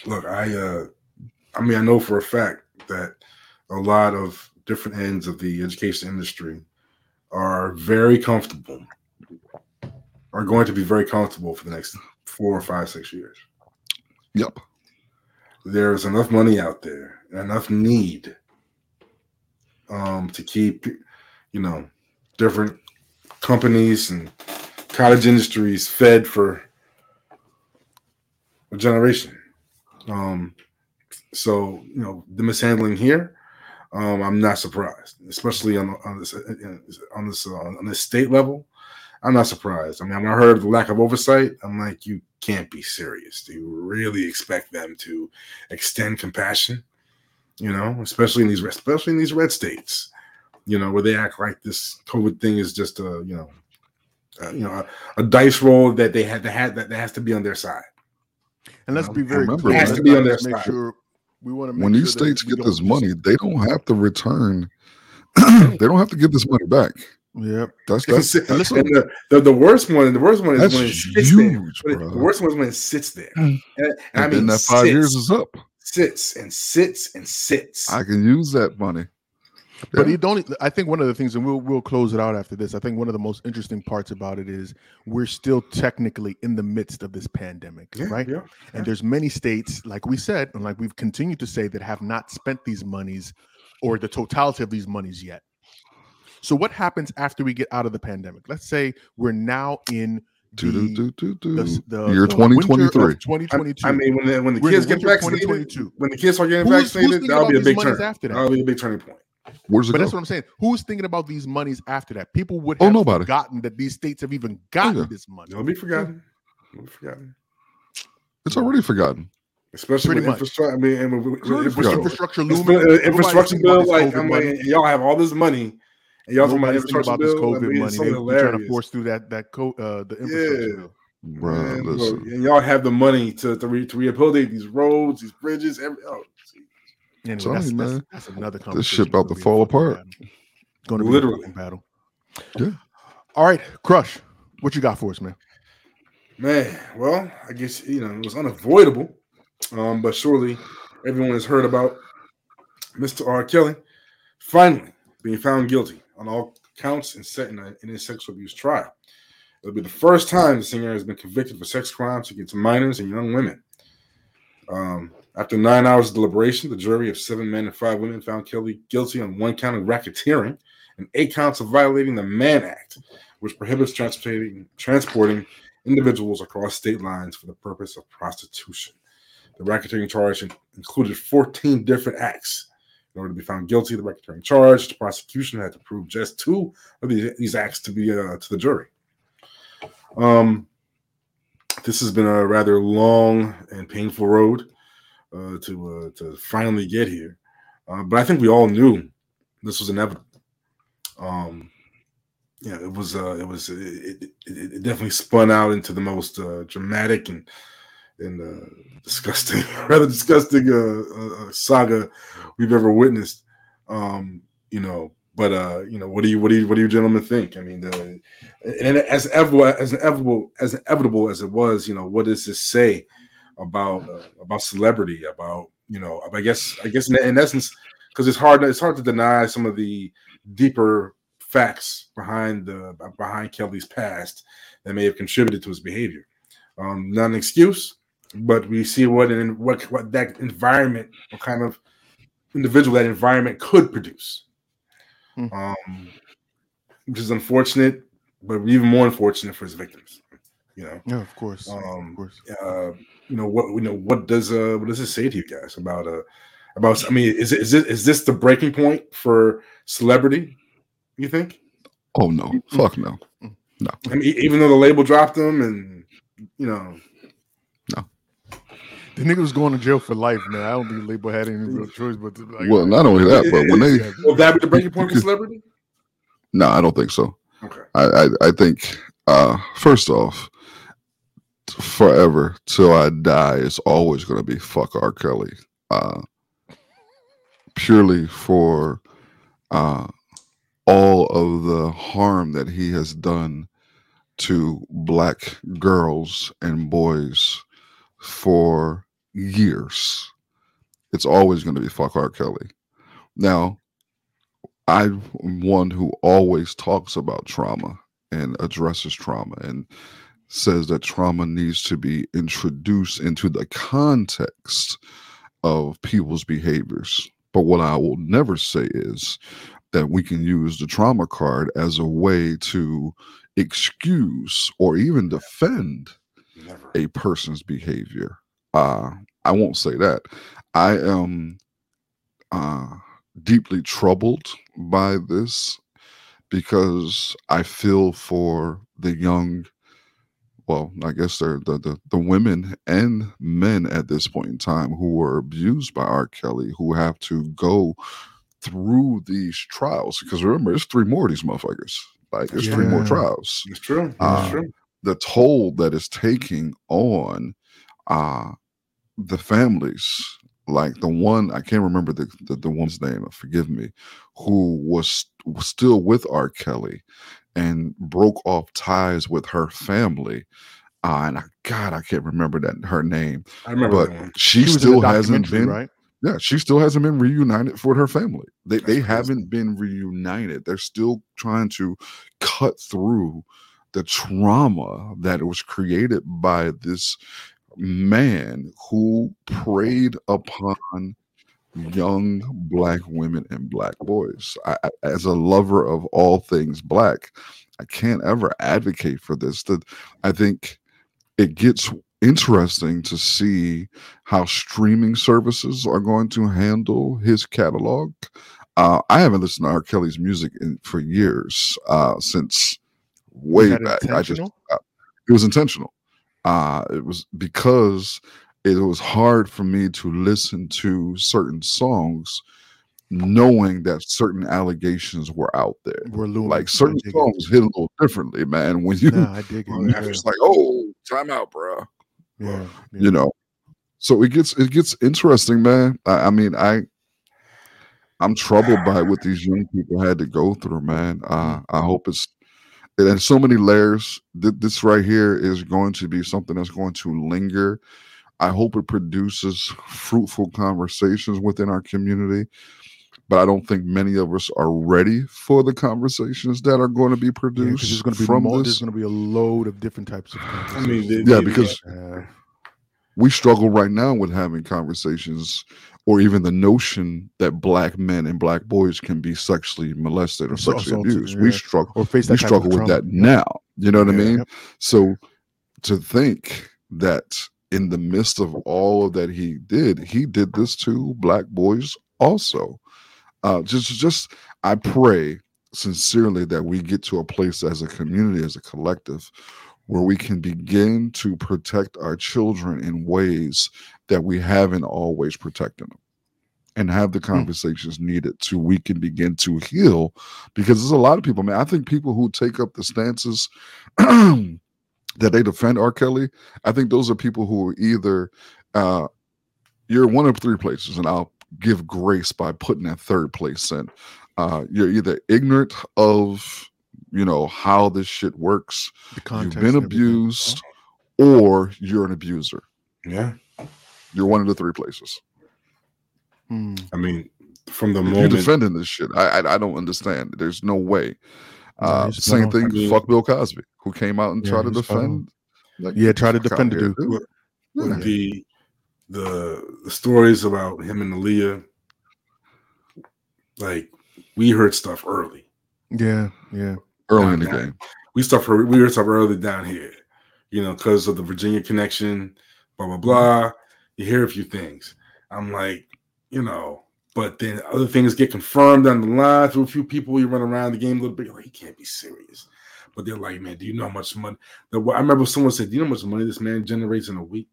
look, I, uh, I mean, I know for a fact that a lot of different ends of the education industry are very comfortable, are going to be very comfortable for the next four or five, six years. Yep. There's enough money out there, enough need, um, to keep, you know, different companies and cottage industries fed for a generation. Um, so you know the mishandling here, um, I'm not surprised, especially on on this uh, on this uh, on this state level. I'm not surprised. I mean, when I heard of the lack of oversight, I'm like, you can't be serious. Do you really expect them to extend compassion? You know, especially in these especially in these red states, you know, where they act like this COVID thing is just a you know, uh, you know, a, a dice roll that they had to have that, that has to be on their side. and let's Um, be very clear. It has to be on their side. sure we want to make when these that states get don't this just- money, they don't have to return. [CLEARS THROAT] they don't have to give this money back. Yep. That's And that's, and the, the, the worst one, the worst one is that's when it sits there. huge, When it- bro. the worst one is when it sits there. Mm. And, and I mean, then that five sits, years is up. sits and sits and sits. I can use that money. But Yeah. you don't. I think one of the things, and we'll we'll close it out after this. I think one of the most interesting parts about it is we're still technically in the midst of this pandemic, Yeah, right? yeah, And there's many states, like we said, and like we've continued to say, that have not spent these monies or the totality of these monies yet. So what happens after we get out of the pandemic? Let's say we're now in Do, do, the, do, do, do. the, the Year the winter of 2023. 2022. I, I mean, when the, when the We're kids the get winter vaccinated, when the kids are getting Who's- who's vaccinated, thinking that'll be a big turn. after that? That'll be a big turning point. Where's it But go? that's what I'm saying. Who's thinking about these monies after that? People would Oh, have nobody. forgotten that these states have even gotten yeah. this money. It'll be forgotten. It'll be forgotten. It's already forgotten. Especially Pretty with infrastructure. I mean, and with, with, with. Infrastructure It's looming. uh, infrastructure bill, like I mean, y'all have all this money, and y'all talking about infrastructure about this bill. I COVID mean, money. it's so They, are trying to force through that that co- uh, the infrastructure Yeah. bill. Bruh, Man, look, listen. and y'all have the money to to, re, to rehabilitate these roads, these bridges. Every oh, Anyway, Telling that's, you, that's, man, that's another this conversation. shit about to It's gonna be a fall apart. battle. Going to be Literally. a battle. Yeah. All right, Crush. What you got for us, man? Man, well, I guess you know it was unavoidable, um, but surely everyone has heard about Mr. R. Kelly finally being found guilty on all counts and set in, a, in his sexual abuse trial. It'll be the first time the singer has been convicted for sex crimes against minors and young women. Um, after nine hours of deliberation, the jury of seven men and five women found Kelly guilty on one count of racketeering and eight counts of violating the Mann Act, which prohibits transporting transporting individuals across state lines for the purpose of prostitution. The racketeering charge included 14 different acts. In order to be found guilty of the racketeering charge, the prosecution had to prove just two of these, these acts to be uh, to the jury. Um, this has been a rather long and painful road uh, to uh, to finally get here, uh, but I think we all knew this was inevitable. Um, yeah, it was uh, it was it, it, it definitely spun out into the most uh, dramatic and and uh, disgusting, [LAUGHS] rather disgusting uh, uh, uh, saga we've ever witnessed. Um, you know, but uh, you know, what do you what do you what do you gentlemen think? I mean, the and as inevitable as inevitable as inevitable as it was, you know, what does this say about uh, about celebrity? About you know, I guess I guess in, in essence, because it's hard it's hard to deny some of the deeper facts behind the behind Kelly's past that may have contributed to his behavior. Um, not an excuse, but we see what in what what that environment, what kind of individual that environment could produce. Hmm. Um, which is unfortunate, but even more unfortunate for his victims. You know, Yeah, of course. um, of course. uh, you know what you know what does uh what does it say to you guys about uh about I mean is it is it is this the breaking point for celebrity? You think? Oh no, fuck no. No. I mean, even though the label dropped him, and you know, no. The nigga was going to jail for life, man. I don't think the label had any real choice but to, like, Well, not only that, but when they [LAUGHS] will that be the breaking point for [LAUGHS] celebrity? no, I don't think so. Okay, I, I, I think uh first off, forever till I die, it's always gonna be fuck R. Kelly. Uh purely for uh all of the harm that he has done to black girls and boys for years. It's always going to be fuck R. Kelly. Now, I'm one who always talks about trauma and addresses trauma and says that trauma needs to be introduced into the context of people's behaviors. But what I will never say is that we can use the trauma card as a way to excuse or even defend never. a person's behavior. Uh, I won't say that. I am uh, deeply troubled by this because I feel for the young, well, I guess they're the, the, the women and men at this point in time who were abused by R. Kelly, who have to go through these trials. Because remember, there's three more of these motherfuckers. Like, there's three more trials It's true. It's Uh, true. the toll that is taking on uh the families like the one i can't remember the the, the one's name forgive me who was, was still with r kelly and broke off ties with her family uh, and I, god i can't remember that her name I remember but she, She still hasn't been right. yeah, she still hasn't been reunited for her family. They That's they crazy. haven't been reunited. They're still trying to cut through the trauma that was created by this man who preyed upon young black women and black boys. I, as a lover of all things black, I can't ever advocate for this. That I think it gets interesting to see how streaming services are going to handle his catalog. Uh, I haven't listened to R. Kelly's music in, for years, uh, since way back. I just uh, it was intentional. Uh, it was because it was hard for me to listen to certain songs, knowing that certain allegations were out there. We're looming. Like certain I dig it. songs hit a little differently, man. When you, Nah, I dig [LAUGHS] it. it's like, oh, time out, bro yeah, yeah. you know so it gets it gets interesting man I, I mean i i'm troubled by what these young people had to go through man uh i hope it's and so many layers Th- this right here is going to be something that's going to linger i hope it produces fruitful conversations within our community but i don't think many of us are ready for the conversations that are going to be produced there's going to be from more, this there's going to be a load of different types of. I mean, conversations. the- yeah the- because Uh, we struggle right now with having conversations or even the notion that black men and black boys can be sexually molested or sexually assaulted, abused. We struggle or face we that type struggle with trauma. that now. You know what I mean? yep. So to think that in the midst of all of that he did, he did this to black boys also. Uh, just just I pray sincerely that we get to a place as a community, as a collective, where we can begin to protect our children in ways that we haven't always protected them and have the conversations needed so we can begin to heal because there's a lot of people man i think people who take up the stances [CLEARS THROAT] that they defend R. Kelly, I think those are people who are either uh, you're one of three places, and I'll give grace by putting that third place in. Uh, you're either ignorant of you know how this shit works, The you've been and everything. abused, or you're an abuser. Yeah. You're one of the three places. Hmm. I mean, from the If you're defending this shit, I, I I don't understand. There's no way. Uh, he's same thing. Fuck Bill Cosby, who came out and Yeah, tried to he's spot on. defend. Like, Yeah, get try to defend the dude. with Yeah. the the the stories about him and Aaliyah, like we heard stuff early. Yeah, yeah. Early in the Nah, nah. game. We stuff heard we heard stuff early down here, you know, because of the Virginia connection, blah blah blah. Mm-hmm. You hear a few things. I'm like, you know, but then other things get confirmed down the line through a few people. You run around the game a little bit, you're like he can't be serious. But they're like, man, do you know how much money? The, I remember someone said, do you know how much money this man generates in a week?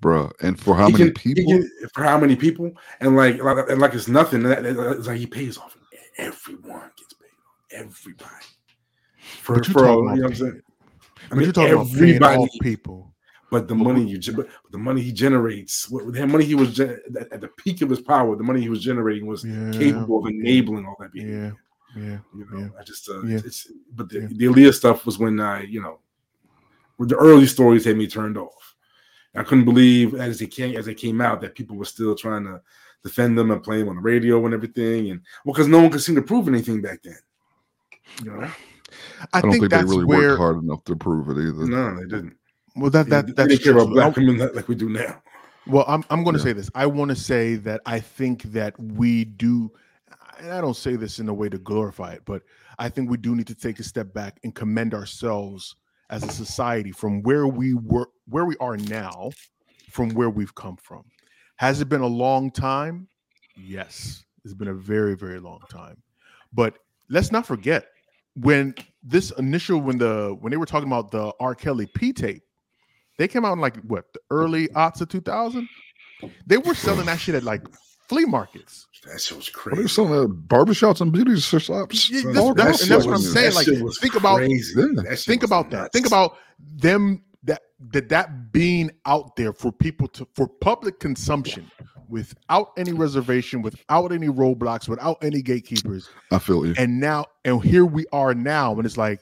Bro, And for how He many can- people? can- for how many people? And like, like, and like it's nothing. It's like he pays off. Everyone gets paid. off. Everybody. For, But you for talking you know what I'm saying? I mean, you're talking about everybody. off people. But the money you, but the money he generates, the money he was at at the peak of his power, the money he was generating was Yeah, capable of enabling all that behavior. yeah, yeah. You know, Yeah. I just, uh, Yeah. it's, but the, Yeah. the Aaliyah stuff was when I, you know, when the early stories had me turned off. I couldn't believe as they came as they came out that people were still trying to defend them and play them on the radio and everything, and well, because no one could seem to prove anything back then. You know, I, I don't think, think, they really where. worked hard enough to prove it either. no, they didn't. Well, that They- that they that's didn't care about black I- women like we do now. Well, I'm I'm going to Yeah. say this. I want to say that I think that we do, and I don't say this in a way to glorify it, but I think we do need to take a step back and commend ourselves as a society from where we were, where we are now, from where we've come from. Has it been a long time? Yes, it's been a very very long time. But let's not forget when this initial when the when they were talking about the R. Kelly P tape they came out in like what the early aughts of 2000 they were selling that shit at like flea markets That shit was What are they crazy. selling at barbershops and beauty shops? Uh, yeah, Son, that's- All that and that's what I'm saying, that like, shit was think about- crazy. Yeah. That shit think was about that think about them that that that being out there for people to for public consumption without any reservation without any roadblocks without any gatekeepers I feel you. and now and here we are now and it's like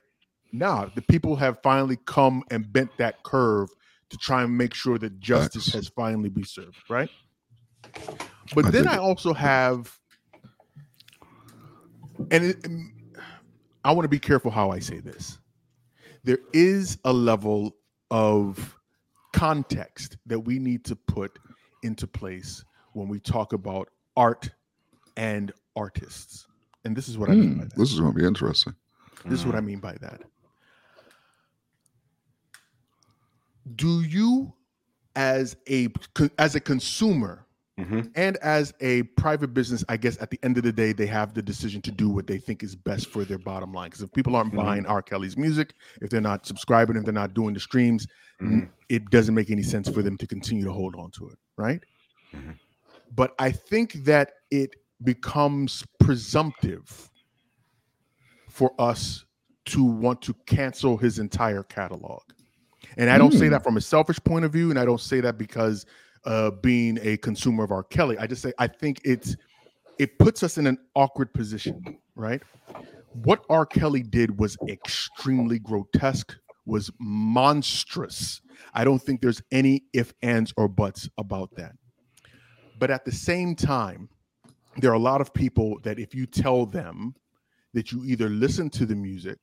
nah the people have finally come and bent that curve to try and make sure that justice Facts. has finally been served right but I then i also have and it, i want to be careful how i say this. There is a level of context that we need to put into place when we talk about art and artists. And this is what i mean by Hmm, that. this is going to be interesting. this is what I mean by that. Do you, as a as a consumer Mhm. and as a private business, I guess at the end of the day, they have the decision to do what they think is best for their bottom line. Because if people aren't Mhm. buying R. Kelly's music, if they're not subscribing, if they're not doing the streams, Mhm. it doesn't make any sense for them to continue to hold on to it, right? Mhm. But I think that it becomes presumptive for us to want to cancel his entire catalog. And I don't say that from a selfish point of view, and I don't say that because uh, being a consumer of R. Kelly. I just say I think it's it puts us in an awkward position, right? What R. Kelly did was extremely grotesque, was monstrous. I don't think there's any if, ands, or buts about that. But at the same time, there are a lot of people that if you tell them that you either listen to the music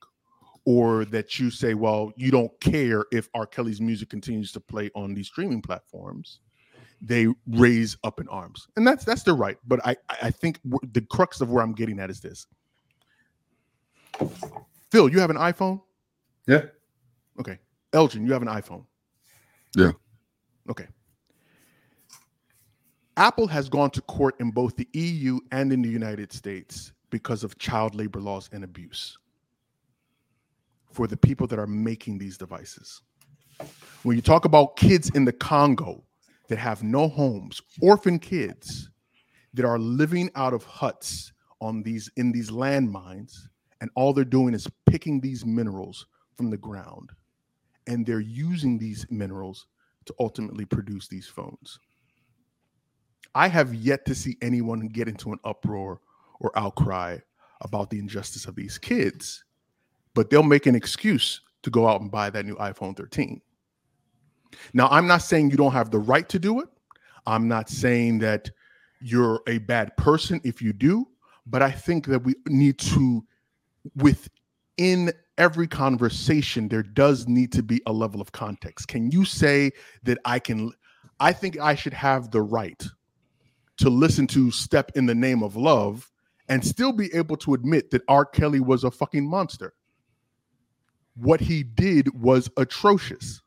or that you say, well, you don't care if R. Kelly's music continues to play on these streaming platforms, they raise up in arms, and that's that's their right. But I I think the crux of where I'm getting at is this. Phil, you have an iPhone? Yeah. Okay. Elgin, you have an iPhone? Yeah. Okay. Apple has gone to court in both the EU and in the United States because of child labor laws and abuse for the people that are making these devices. When you talk about kids in the Congo that have no homes, orphan kids that are living out of huts on these in these landmines, and all they're doing is picking these minerals from the ground. and they're using these minerals to ultimately produce these phones. I have yet to see anyone get into an uproar or outcry about the injustice of these kids, but they'll make an excuse to go out and buy that new iPhone 13. Now, I'm not saying you don't have the right to do it. I'm not saying that you're a bad person if you do, but I think that we need to, within every conversation, there does need to be a level of context. Can you say that I can? I think I should have the right to listen to Step in the Name of Love and still be able to admit that R. Kelly was a fucking monster. What he did was atrocious.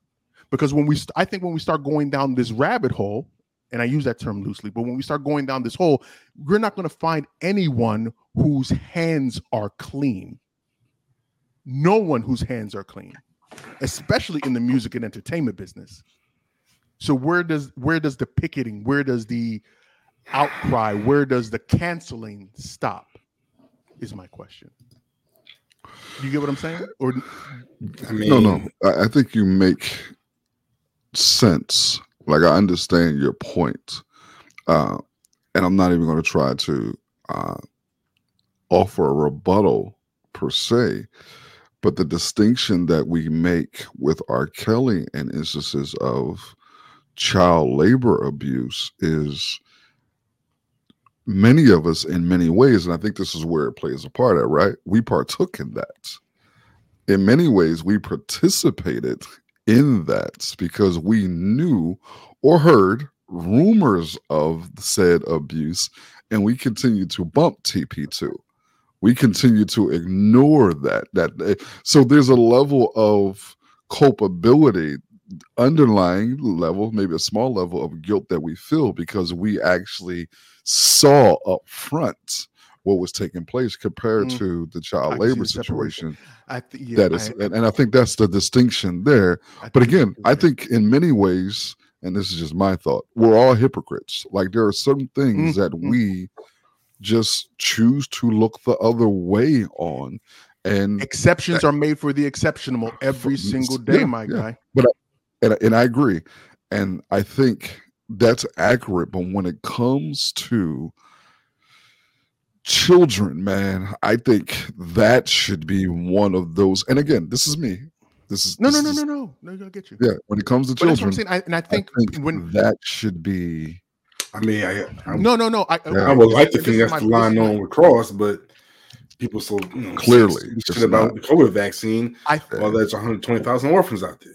Because when we, st- I think when we start going down this rabbit hole, and I use that term loosely, but when we start going down this hole, we're not going to find anyone whose hands are clean. No one whose hands are clean, especially in the music and entertainment business. So where does where does the picketing, where does the outcry, where does the canceling stop? Is my question. You get what I'm saying? Or I mean, no, no. I, I think you make sense. Like I understand your point, uh, and I'm not even going to try to uh, offer a rebuttal per se. But the distinction that we make with R. Kelly and instances of child labor abuse is many of us in many ways, and I think this is where it plays a part at, right? We partook in that. In many ways, we participated in that because we knew or heard rumors of said abuse, and we continue to bump TP2. We continue to ignore that. That eh, so there's a level of culpability underlying level, maybe a small level of guilt that we feel because we actually saw up front what was taking place compared Mm. to the child see labor situation. I th- yeah, that is, I- and, and I think that's the distinction there. But again, I think in many ways, and this is just my thought, we're all hypocrites. Like there are certain things that mm. we just choose to look the other way on. And exceptions are made for the exceptional [SIGHS] every single day, yeah, my yeah. guy. and and I agree, and I think that's accurate. But when it comes to children, man, I think that should be one of those. And again, this is me. This is No, this no, no, is- no, no, no. I get you. Yeah, when it comes to But that's I'm children, saying. I, and I I think, think, when that should be. I mean, I, I, no, no, no. I, Yeah. I would like to this think that's the line is my- on with Cross, but people so you know, Clearly, shit about not. the COVID vaccine. I Well, there's 120,000 orphans out there.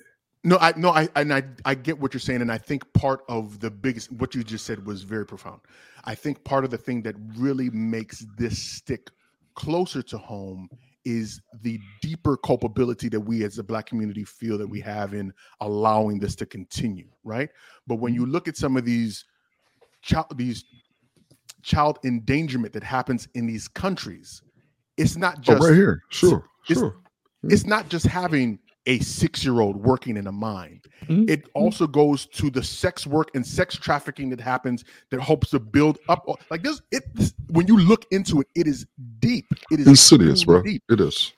No, I no, I and I I get what you're saying, and I think part of the biggest what you just said was very profound. I think part of the thing that really makes this stick closer to home is the deeper culpability that we as the black community feel that we have in allowing this to continue, right? But when you mm-hmm. look at some of these child these child endangerment that happens in these countries, it's not Oh, just right here, sure, it's- sure. it's not just having a six-year-old working in a mine. Mhm. It also goes to the sex work and sex trafficking that happens that hopes to build up. Like this, it this- when you look into it, it is deep. It is Insidious, bro. deep. It is.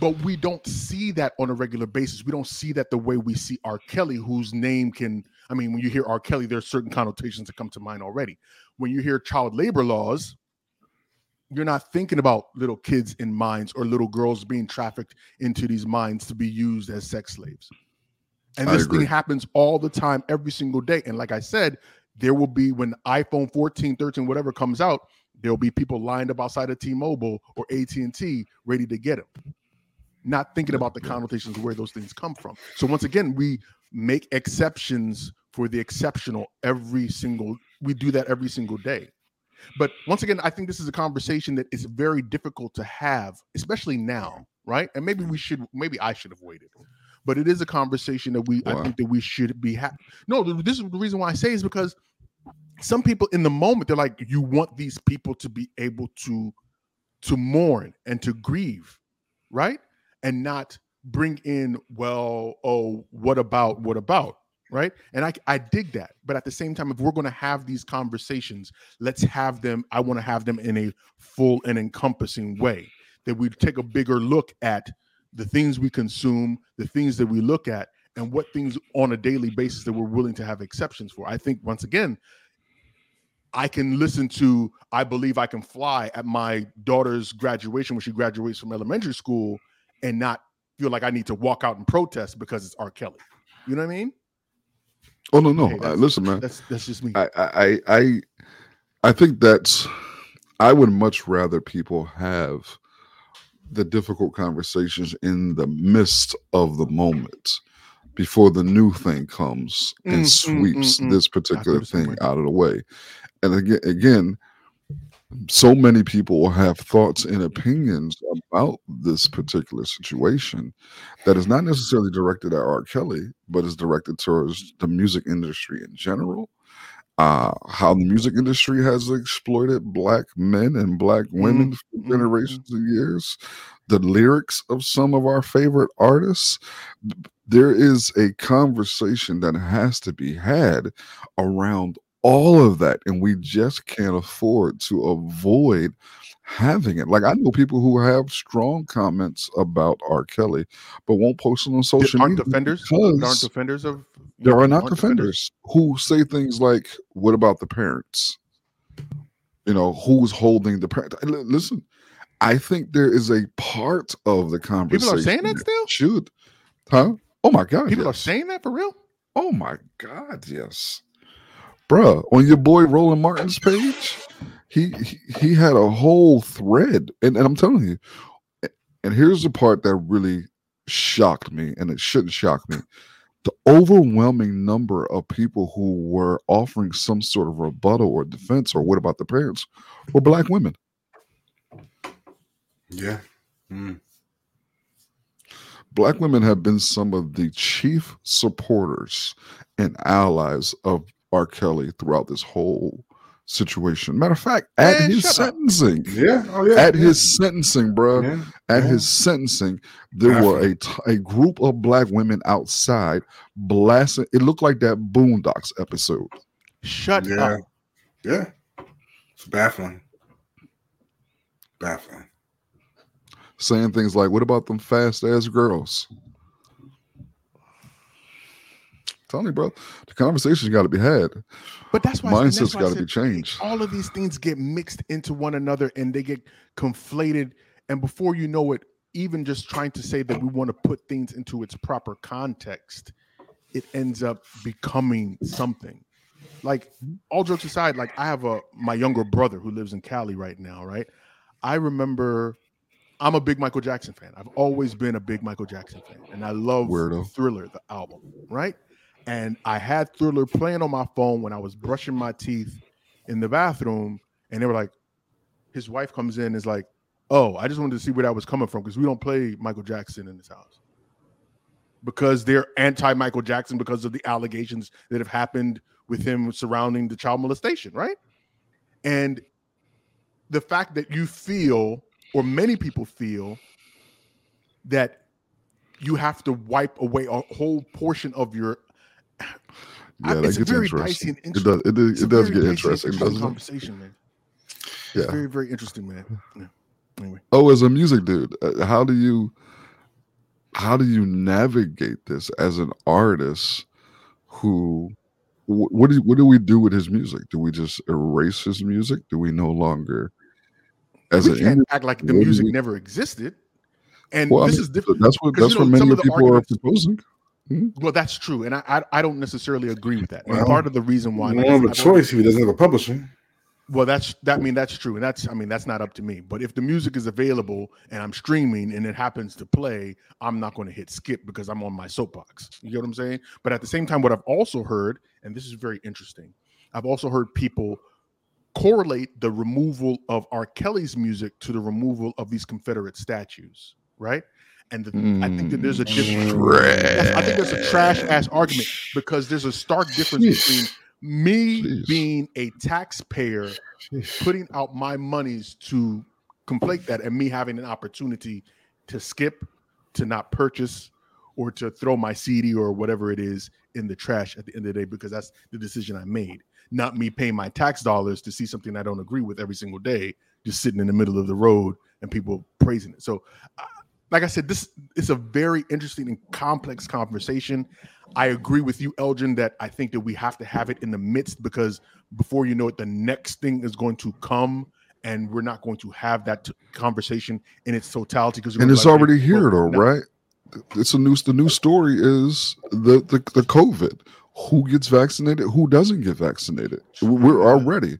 But we don't see that on a regular basis. We don't see that the way we see R. Kelly, whose name can. I mean, when you hear R. Kelly, there's certain connotations that come to mind already. When you hear child labor laws, you're not thinking about little kids in mines or little girls being trafficked into these mines to be used as sex slaves. And I this agree. thing happens all the time, every single day. And like I said, there will be when iPhone 14, 13, whatever comes out, there'll be people lined up outside of T-Mobile or AT&T ready to get them. Not thinking about the connotations of where those things come from. So once again, we make exceptions for the exceptional every single we do that every single day. But once again, I think this is a conversation that is very difficult to have, especially now, right? And maybe we should, maybe I should have waited. But it is a conversation that we, I think that we should be. Ha- no, this is the reason why I say is because some people in the moment they're like, you want these people to be able to, to mourn and to grieve, right? And not bring in, well, oh, what about, what about, right? And I, I dig that. But at the same time, if we're going to have these conversations, let's have them i want to have them in a full and encompassing way that we take a bigger look at the things we consume the things that we look at and what things on a daily basis that we're willing to have exceptions for. I think once again, I can listen to I Believe I Can Fly at my daughter's graduation when she graduates from elementary school and not feel like I need to walk out and protest because it's R. Kelly. You know what I mean? Oh no, no. Uh, listen, man. That's that's just me. I, I, I, I think that's. I would much rather people have the difficult conversations in the midst of the moment before the new thing comes and Mm, mm, sweeps mm, mm. this particular thing out of the way. And again, again, so many people have thoughts and opinions about this particular situation that is not necessarily directed at R. Kelly, but is directed towards the music industry in general. Uh, how the music industry has exploited black men and black women for mm, generations of years, the lyrics of some of our favorite artists. There is a conversation that has to be had around all of that, and we just can't afford to avoid having it. Like I know people who have strong comments about R. Kelly, but won't post it on social aren't media defenders? There aren't defenders of there are not aren't defenders who say things like, "What about the parents?" You know, who's holding the parent? Listen, I think there is a part of the conversation People are saying that still? should, huh? Oh my god, People are saying that for real? Oh my God, yes. Bruh, on your boy Roland Martin's page, he he, he had a whole thread. And, and I'm telling you, and here's the part that really shocked me, and it shouldn't shock me. The overwhelming number of people who were offering some sort of rebuttal or defense, or what about the parents, were black women. Yeah. Mm. Black women have been some of the chief supporters and allies of R. Kelly throughout this whole situation. Matter of fact, at Man, his shut up. sentencing, Yeah. Oh yeah. at yeah. his sentencing, bro, Yeah. at yeah. his sentencing, there were a, t- a group of black women outside blasting. It looked like that Boondocks episode. Shut Yeah. up. Yeah. It's baffling. Baffling. saying things like, "What about them fast ass girls?" Tell me, bro, the conversation's got to be had. But that's why Mindset's got to be changed. All of these things get mixed into one another and they get conflated. And before you know it, even just trying to say that we want to put things into its proper context, it ends up becoming something. Like all jokes aside, like I have a my younger brother who lives in Cali right now, right? I remember I'm a big Michael Jackson fan. I've always been a big Michael Jackson fan, and I love Weirdo. Thriller, the album, right? And I had Thriller playing on my phone when I was brushing my teeth in the bathroom, and they were like, his wife comes in, is like, "Oh, I just wanted to see where that was coming from because we don't play Michael Jackson in this house." Because they're anti Michael Jackson because of the allegations that have happened with him surrounding the child molestation, right? And the fact that you feel, or many people feel, that you have to wipe away a whole portion of your. Yeah, that it's gets very interesting. and It does. It, it's it does get interesting, doesn't it? conversation, man. It's Yeah. very, very interesting, man. Yeah. Anyway, Oh, as a music dude, uh, how do you how do you navigate this as an artist who what do what do we do with his music? Do we just erase his music? Do we no longer as we an can't act like the music we- never existed. And well, I this mean, is different. That's what that's what many of the people are proposing. Mm-hmm. Well, that's true, and I I, I don't necessarily agree with that. And Well, part of the reason why, don't have a choice if he doesn't have a publisher. Well, that's that. I mean, that's true, and that's I mean, that's not up to me. But if the music is available and I'm streaming and it happens to play, I'm not going to hit skip because I'm on my soapbox. You get what I'm saying? But at the same time, what I've also heard, and this is very interesting, I've also heard people correlate the removal of R. Kelly's music to the removal of these Confederate statues, right? And the, I think that there's a mm. difference. Yes, I think there's a trash ass argument because there's a stark difference Sheesh. between me Jeez. being a taxpayer putting out my monies to conflate that and me having an opportunity to skip, to not purchase, or to throw my CD or whatever it is in the trash at the end of the day because that's the decision I made. Not me paying my tax dollars to see something I don't agree with every single day, just sitting in the middle of the road and people praising it. So, like I said, this is a very interesting and complex conversation. I agree with you, Elgin, that I think that we have to have it in the midst because before you know it, the next thing is going to come, and we're not going to have that t- conversation in its totality. Because and it's already here, though, right? It's a new. The new story is the the, the COVID. Who gets vaccinated? Who doesn't get vaccinated? We're already.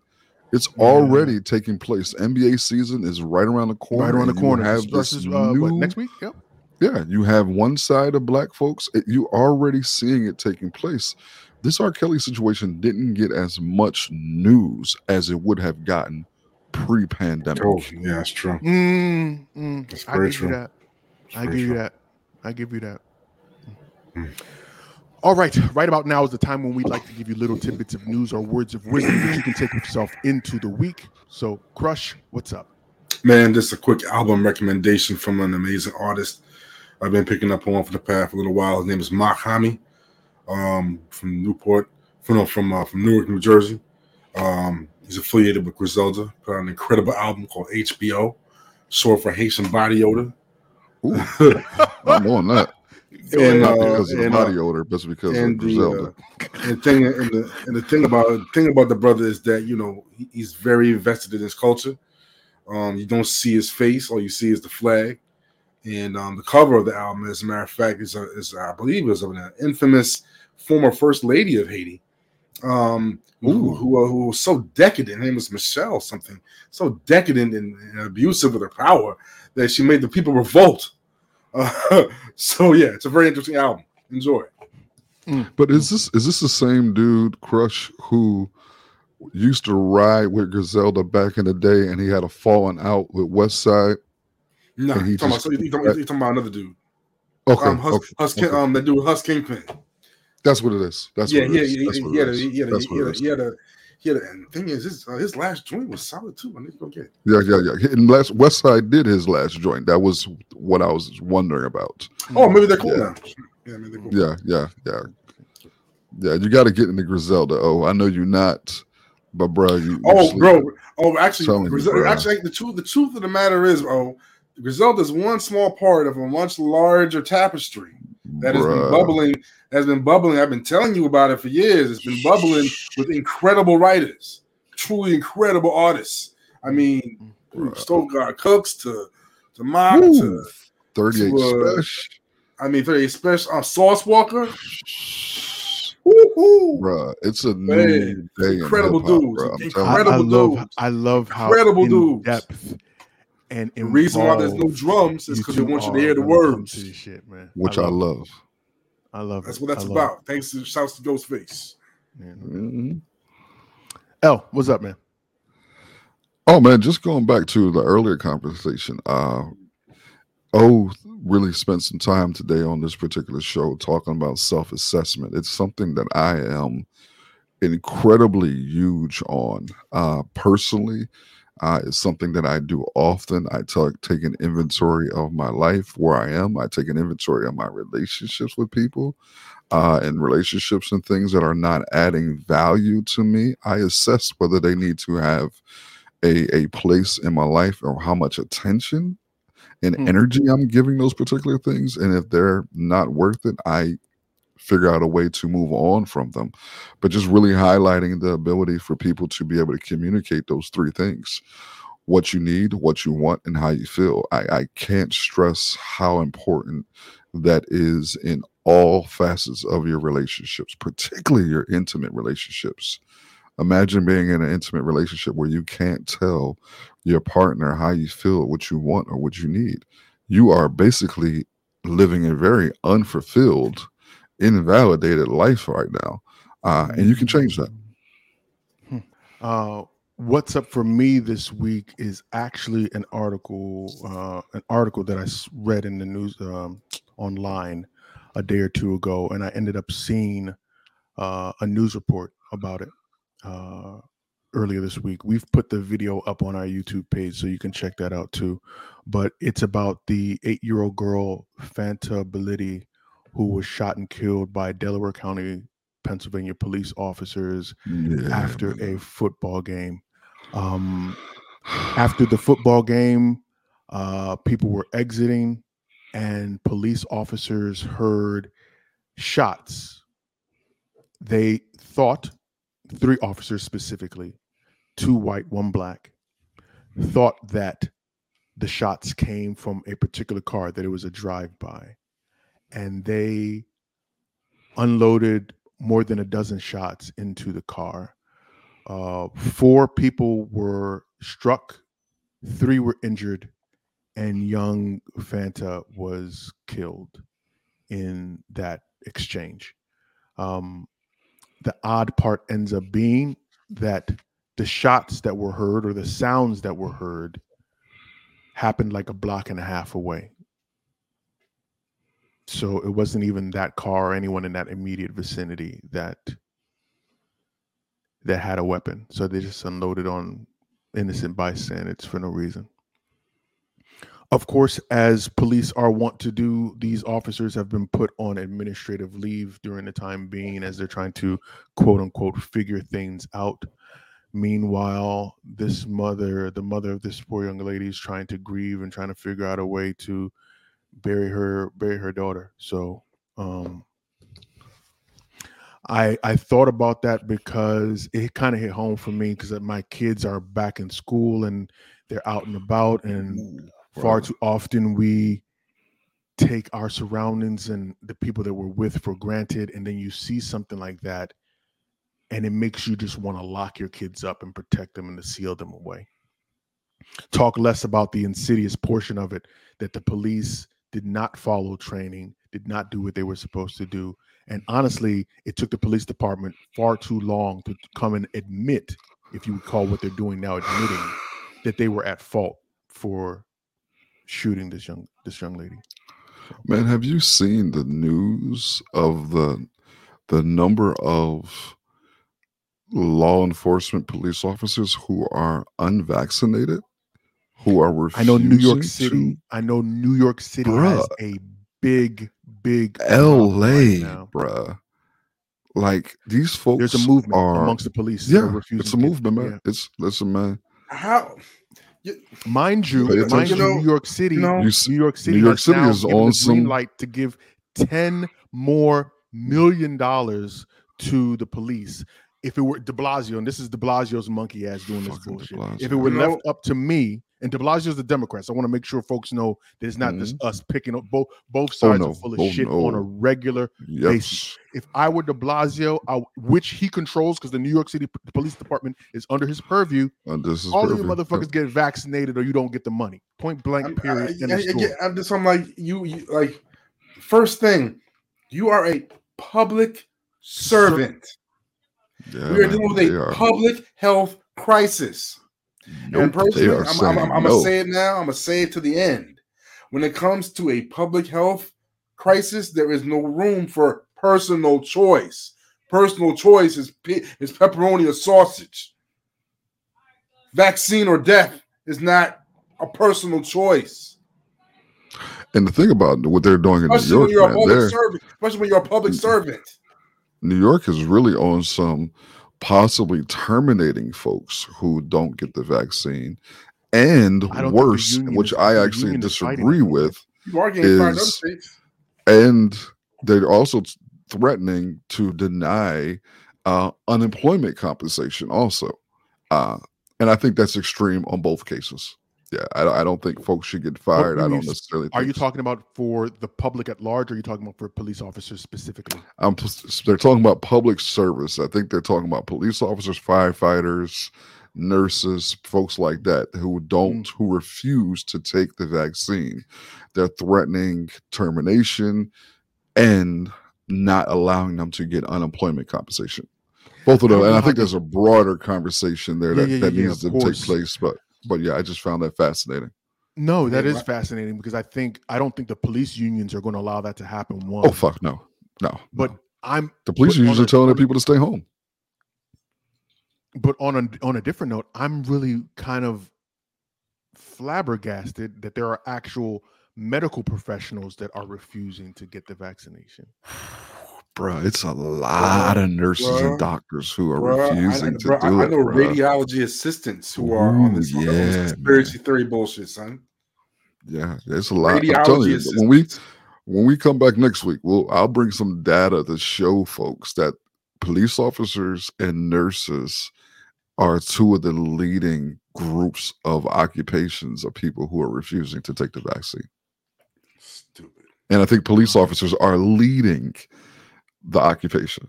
It's Yeah. already taking place. NBA season is right around the corner. right around the corner. Have this this, uh, what, new- next week? Yep. Yeah, you have one side of black folks. it- you already seeing it taking place. This R. Kelly situation didn't get as much news as it would have gotten pre-pandemic. Oh, yeah, that's true. Mm, mm, That's I very give true. you that. That's I very give you that. I give you that. Mm. All right, right about now is the time when we'd like to give you little tidbits of news or words of wisdom that you can take with yourself into the week. So, Crush, what's up? Man, just a quick album recommendation from an amazing artist I've been picking up on for the past a little while. His name is Mach-Hommy, um, from Newport, from from uh, from Newark, New Jersey. Um, he's affiliated with Griselda. Put out an incredible album called HBO, short for Haitian Body Odor. Ooh, [LAUGHS] I'm on that. And, Not uh, of the and, uh, odor, but because of and the, Griselda. uh, and thing and the and the thing about the thing about the brother is that you know he's very invested in his culture. Um, you don't see his face; all you see is the flag. And um, the cover of the album, as a matter of fact, is, a, is I believe is of an infamous former first lady of Haiti, um, who, who, uh, who was so decadent. Her name was Michelle something, so decadent and, and abusive with her power that she made the people revolt. Uh, [LAUGHS] so yeah, it's a very interesting album. Enjoy. But is this is this the same dude, Crush, who used to ride with Griselda back in the day, and he had a falling out with West Side? No, And he you talking, about, just- so you, talking, you talking about another dude. Okay, um, Hus, okay, Hus, okay. um, that dude, Hus Kingpin. that's what it is. That's yeah, what it yeah, is. yeah, That's yeah, what he it had a, is. he had a, That's he what had it a, is. he had a, he had a, and the thing is, his, uh, his last joint was solid too. I need to go get. it. Yeah, yeah, yeah. And last West Side did his last joint. That was what I was wondering about. Oh, maybe they're cool Yeah. now. Yeah, maybe they're cool. Yeah, yeah, yeah. Yeah, you got to get into Griselda. Oh, I know you're not, but bro, you. Oh, bro. Oh, actually, you, actually, the truth, the truth of the matter is, oh, Griselda is one small part of a much larger tapestry that has been bubbling. Has been bubbling. I've been telling you about it for years. It's been bubbling with incredible writers, truly incredible artists. I mean, Bruh. Stove God Cooks to to Mock Woo. to 38 to, uh, special. I mean, very special. Um, Sauce Walker. Woo-hoo. Bruh, it's a new Man, day incredible in dudes, bruh. I'm I, I you. Incredible love. I love how Incredible in dudes. depth and The reason why there's no drums is because they want you to hear the when it comes words. to shit, man. which I love. I love That's it. what that's I love about. Thanks to shouts to Ghostface. it, man. Mhm. L, what's up, man? Oh man, just going back to the earlier conversation. Uh oh really spent some time today on this particular show talking about self-assessment. It's something that I am incredibly huge on. Uh personally, uh it's something that I do often. I ta- take an inventory of my life, where I am. I take an inventory of my relationships with people. Uh, and relationships and things that are not adding value to me, I assess whether they need to have a a place in my life or how much attention and Hmm. energy I'm giving those particular things. And if they're not worth it, I figure out a way to move on from them. But just really highlighting the ability for people to be able to communicate those three things what you need, what you want, and how you feel. I, I can't stress how important that is in all facets of your relationships, particularly your intimate relationships. Imagine being in an intimate relationship where you can't tell your partner how you feel, what you want, or what you need. You are basically living a very unfulfilled, invalidated life right now. Uh, and you can change that. Uh, what's up for me this week is actually an article, uh, an article that I read in the news um, online a day or two ago, and I ended up seeing uh, a news report about it uh, earlier this week. We've put the video up on our YouTube page, so you can check that out too. But it's about the eight-year-old girl Fanta Bility, who was shot and killed by Delaware County, Pennsylvania police officers Yeah. after a football game. Um, after the football game, uh, people were exiting. and police officers heard shots. They thought, three officers specifically, two white, one black, thought that the shots came from a particular car, that it was a drive by. And they unloaded more than a dozen shots into the car. Uh, four people were struck, three were injured, and young Fanta was killed in that exchange. Um, the odd part ends up being that the shots that were heard or the sounds that were heard happened like a block and a half away. So it wasn't even that car or anyone in that immediate vicinity that that had a weapon. So they just unloaded on innocent bystanders for no reason. Of course, as police are wont to do, these officers have been put on administrative leave during the time being as they're trying to quote unquote figure things out. Meanwhile, this mother, the mother of this poor young lady, is trying to grieve and trying to figure out a way to bury her bury her daughter. So um I I thought about that because it kind of hit home for me because my kids are back in school and they're out and about and far too often we take our surroundings and the people that we're with for granted and then you see something like that and it makes you just want to lock your kids up and protect them and to seal them away talk less about the insidious portion of it that the police did not follow training did not do what they were supposed to do and honestly it took the police department far too long to come and admit if you would call what they're doing now admitting that they were at fault for shooting this young this young lady. Man, have you seen the news of the the number of law enforcement police officers who are unvaccinated, who are I know New York to City. I know New York City has a big, big LA, right bruh. Like these folks There's a movement are amongst the police. yeah, refusing it's a movement, man. yeah. It's listen, man. How? Mind you, mind you, You know- New York City, you know- New York City, New York has City now is given on the green some- light to give ten more million dollars to the police. If it were De Blasio, and this is De Blasio's monkey ass doing this Fucking de bullshit. If it were left up to me, and De Blasio's the Democrats, I want to make sure folks know that it's not just us picking up both both Mm-hmm. Oh, sides no. are full of Oh, shit on a no. regular Yes. if I were De Blasio, I, which he controls because the New York City P- Police Department is under his purview, And this is all of you perfect. motherfuckers get vaccinated or you don't get the money. Point blank, period. I, end I, of I story. get- I'm just I'm like you, you like first thing, you are a public servant. Yeah, we are man, dealing with a are. public health crisis. Nope, and personally, I'm, saying I'm, I'm, no. gonna say it now. I'm gonna say it to the end. When it comes to a public health crisis, there is no room for personal choice. Personal choice is pe- is pepperoni or sausage. Vaccine or death is not a personal choice. And the thing about what they're doing in New Especially York, man, servant. Especially when you're a public servant. New York is really on some possibly terminating folks who don't get the vaccine. And I don't think the worse, which is- I actually union is fighting disagree with, You are getting fired in other Is- and they're also threatening to deny uh, unemployment compensation also. Uh, and i think that's extreme on both cases yeah i, I don't think folks should get fired. I don't necessarily Are you talking about for the public at large or are you talking about for police officers specifically? I'm, they're talking about public service. I think they're talking about police officers firefighters nurses folks like that who don't mm. who refuse to take the vaccine. They're threatening termination and not allowing them to get unemployment compensation. Both of them and i think there's a broader conversation there Yeah, that, yeah, that yeah, needs to take place but but yeah i just found that fascinating No, that Yeah, is right. fascinating because I think I don't think the police unions are going to allow that to happen. One, oh fuck no no but no. I'm the police but on usually telling on their people to stay home but on a on a different note, I'm really kind of flabbergasted that there are actual medical professionals that are refusing to get the vaccination. Bruh, it's a lot of nurses bruh, and doctors who are I- refusing to bruh, do I, I know radiology assistants who are on Ooh, this, on this yeah, conspiracy theory bullshit, son. Yeah, it's a lot. I'm telling you, Radiology when we when we come back next week, we'll I'll bring some data to show folks that police officers and nurses are two of the leading groups of occupations of people who are refusing to take the vaccine. Stupid. And I think police officers are leading the occupation.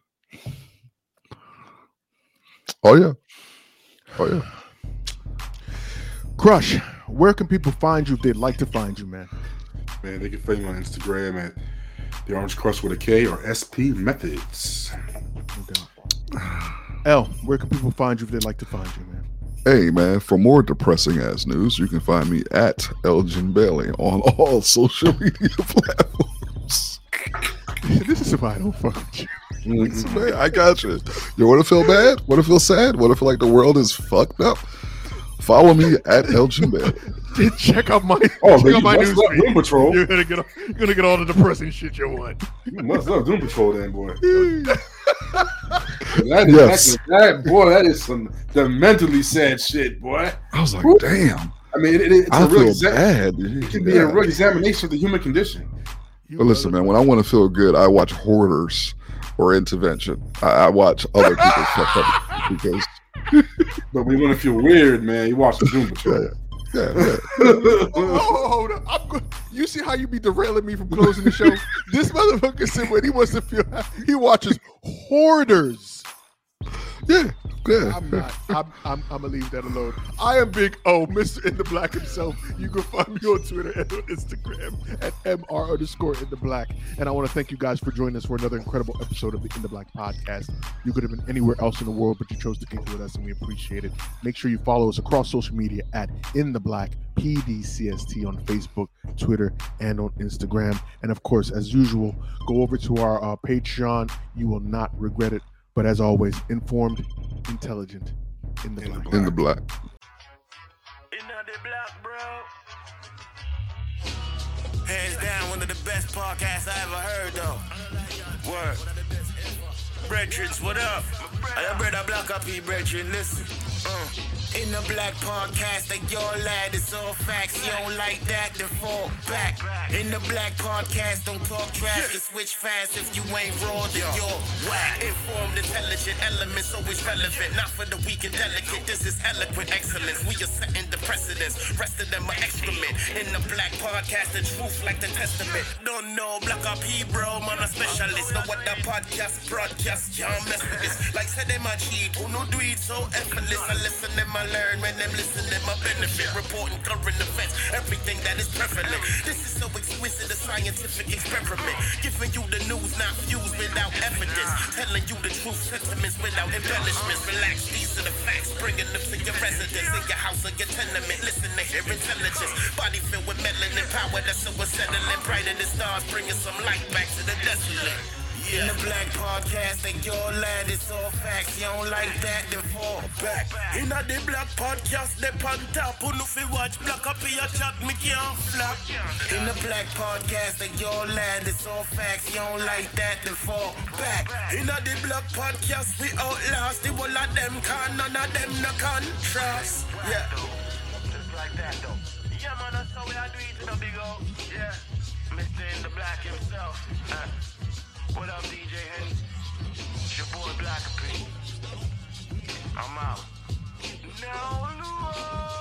Oh yeah. Oh yeah. Crush, where can people find you if they'd like to find you, man? Man, they can find me on Instagram at the Orange Krush with a K or SP Methods. No doubt. L, where can people find you if they'd like to find you, man? Hey man, for more depressing ass news, you can find me at Elgin Bailey on all [LAUGHS] social media platforms. [LAUGHS] [LAUGHS] this is why I don't fuck with you. Mm-hmm. Listen, man, I got you. You want to feel bad? Want to feel sad? Want to feel like the world is fucked up? Follow me at Elgin [LAUGHS] Bailey. check out my Oh, check out you my must news love feed. Doom Patrol. You're gonna get all, you're gonna get all the depressing shit you want. You must love Doom Patrol, then, boy. [LAUGHS] That is, Yes. that, that boy, that is some the mentally sad shit, boy. I was like, Woo. damn. I mean, it, it- it's I a real feel exa- bad. It can be a real examination of the human condition. But listen, man, when I want to feel good, I watch Hoarders or Intervention. I, I watch other people fuck up [LAUGHS] because But when you want to feel weird, man, you watch the Doom Patrol. yeah, yeah. Oh, [LAUGHS] hold on. I'm go- you see how you be derailing me from closing the show? [LAUGHS] this motherfucker said when he wants to feel he watches hoarders. Yeah, yeah. I'm not. I'm, I'm, I'm gonna leave that alone. I am Big O, Mr. In the Black himself. You can find me on Twitter and on Instagram at MR underscore in the black. And I want to thank you guys for joining us for another incredible episode of the In the Black podcast. You could have been anywhere else in the world, but you chose to kick with us, and we appreciate it. Make sure you follow us across social media at In the Black PDCST on Facebook, Twitter, and on Instagram. And of course, as usual, go over to our uh, Patreon. You will not regret it. But as always, informed, intelligent, in the In the black. In the black. Hands down, one of the best podcasts I ever heard, though. Word. Brethren, what up? I am brother Black up here, brethren. Listen. Uh, in the black podcast, like your lad, it's all facts. You don't like that, then fall back. In the black podcast, don't talk trash, and switch fast. If you ain't raw, then you're whack. Informed, intelligent elements, always relevant. Not for the weak and delicate. This is eloquent excellence. We are setting the precedence. Rest of them are excrement. In the black podcast, the truth like the testament. Don't know, black up here, bro. Man, a specialist. Know what that podcast broadcast, can't mess with this. Like said them a cheat, who no do it so effortless. I listen them, I learn. When them listen, them I benefit. Reporting current events, everything that is prevalent. This is so exquisite, a scientific experiment. Giving you the news, not fused without evidence. Telling you the truth, sentiments without embellishments. Relax, these are the facts. Bringing them to your residence, in your house or your tenement. Listen to hear intelligence. Body filled with melanin power, that's so unsettling. Brighter than stars, bringing some light back to the desolate. In the black podcast, they your lad, it's all facts. You don't like that, then fall back. In the black podcast, they pan top. Who know fi watch black up your chat, me can't flop. In the black podcast, they your lad, it's all facts. You don't like that, then fall back. In the black podcast, we outlast. The whole of them can, none of them no contrast. Yeah. Yeah, man, that's how we do it in the big old. Yeah. Mr. In the Black himself. Uh. What up, DJ Henry? It's your boy Black P. I'm out. Now, Lord.